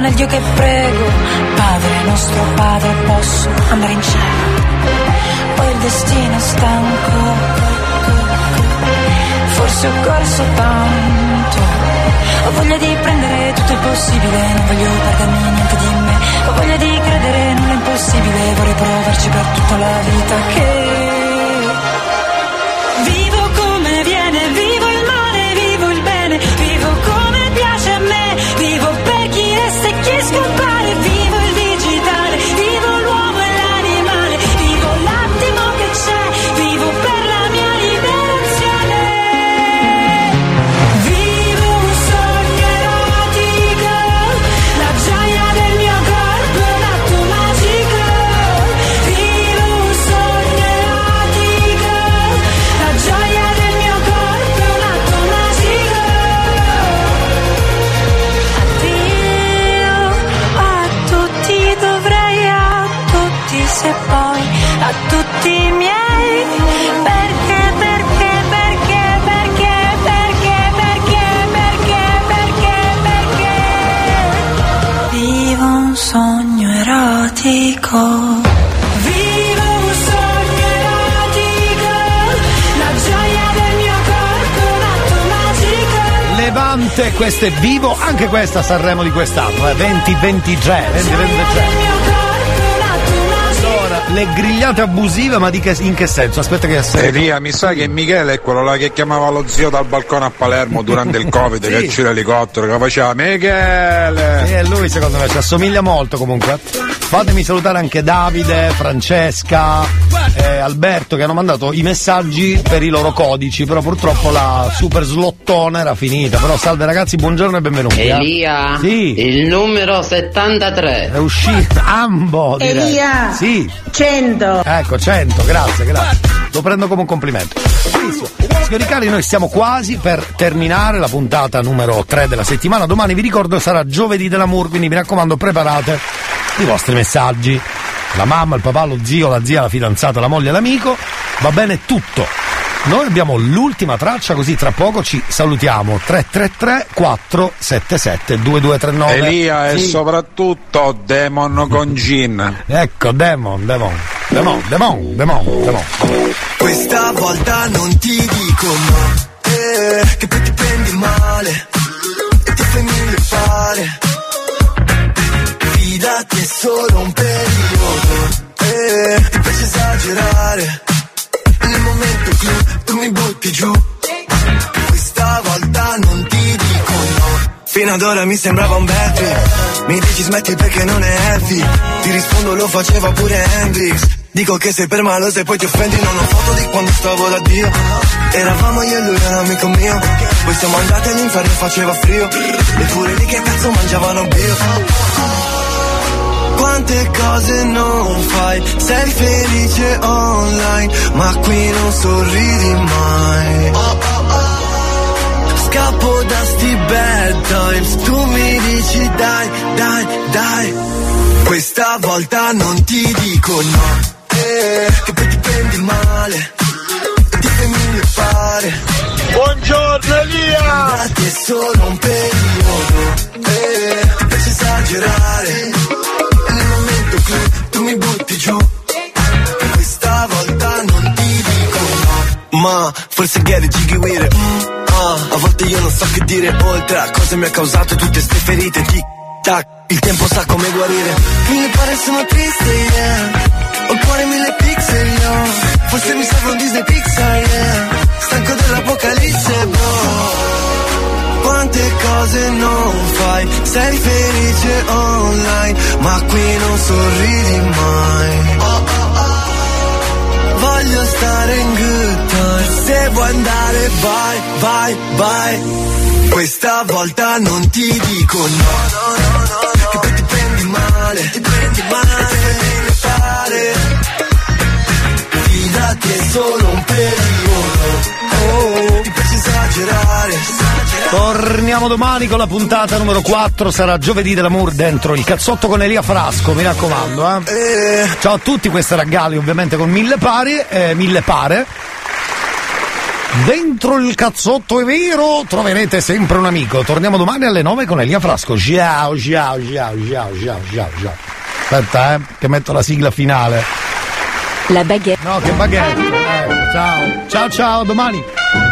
nel Dio che prego, Padre nostro Padre, posso andare in cielo. Poi il destino è stanco, forse ho corso tanto. Ho voglia di prendere tutto il possibile, non voglio perdermi niente di me. Ho voglia di credere nulla impossibile, vorrei provarci per tutta la vita che magico. Levante, questo è vivo, anche questa Sanremo di quest'anno, eh, 2023, 2023. Allora, le grigliate abusive, ma di che, in che senso? Aspetta che assento. Elia, mi sa che Michele è quello là che chiamava lo zio dal balcone a Palermo durante il Covid, Sì. che c'era l'elicottero, che faceva Michele! E lui secondo me ci assomiglia molto comunque. Fatemi salutare anche Davide, Francesca, eh, Alberto che hanno mandato i messaggi per i loro codici, però purtroppo la super slottona era finita. Però salve ragazzi, buongiorno e benvenuti. eh. Elia, Sì. il numero 73. È uscito ambo direi. Elia. Sì. 100. Ecco, 100, grazie, grazie. Lo prendo come un complimento. Signori cari, noi stiamo quasi per terminare la puntata numero 3 della settimana. Domani vi ricordo sarà giovedì dell'amour, quindi mi raccomando preparate i vostri messaggi. La mamma, il papà, lo zio, la zia, la fidanzata, la moglie, l'amico. Va bene tutto. Noi abbiamo l'ultima traccia, così tra poco ci salutiamo. 333 477 2239. Elia e Sì. soprattutto Demon con Gin. Ecco, Demon, Demon, Demon, Demon, Demon, Demon. Questa volta non ti dico no, eh, che poi ti prendi male e ti fai mille fare. Fidati è solo un periodo, eh, ti piace esagerare. Nel momento clou tu mi butti giù. Questa volta non ti dico no. Fino ad ora mi sembrava un bad trip Mi dici smetti perché non è heavy. Ti rispondo lo faceva pure Hendrix. Dico che sei per malo se poi ti offendi Non ho foto di quando stavo da Dio. Eravamo io e lui era un amico mio. Poi siamo andati all'inferno e faceva frio. E pure lì che cazzo mangiavano bio quante cose non fai, sei felice online, ma qui non sorridi mai. Scappo da sti bad times, tu mi dici dai, dai, dai. Questa volta non ti dico no, eh, che poi ti prendi male, e ti fai fare. Buongiorno Elia! Ti è solo un periodo, eh, ti piace esagerare. E momento clou tu mi butti giù. Questa volta non ti dico no. Ma forse get jiggy with it. ah. A volte io non so che dire oltre a cosa mi ha causato tutte ste ferite. Tic tac, il tempo sa come guarire. Mi pare sono triste, yeah. Ho il cuore mille pixel, yo. Forse mi serve un Disney Pixar, yeah. Stanco dell'apocalisse, bro. Quante cose non fai, sei felice online, ma qui non sorridi mai. Voglio stare in good time, se vuoi andare vai, vai, vai. Questa volta non ti dico no, no, no, no, che poi ti prendi male, ti prendi male, mille fare. Fidati è solo un periodo, oh, ti piace esagerare. Torniamo domani con la puntata numero 4, sarà giovedì dell'amour dentro il cazzotto con Elia Frasco, mi raccomando. Eh. Ciao a tutti, queste raggali ovviamente con mille pari, eh, mille pare. Dentro il cazzotto è vero, troverete sempre un amico. Torniamo domani alle 9 con Elia Frasco. Ciao, ciao, ciao, ciao, ciao, ciao, ciao. Aspetta, eh, che metto la sigla finale. La baguette. No, che baguette. Eh, ciao, ciao, ciao, domani.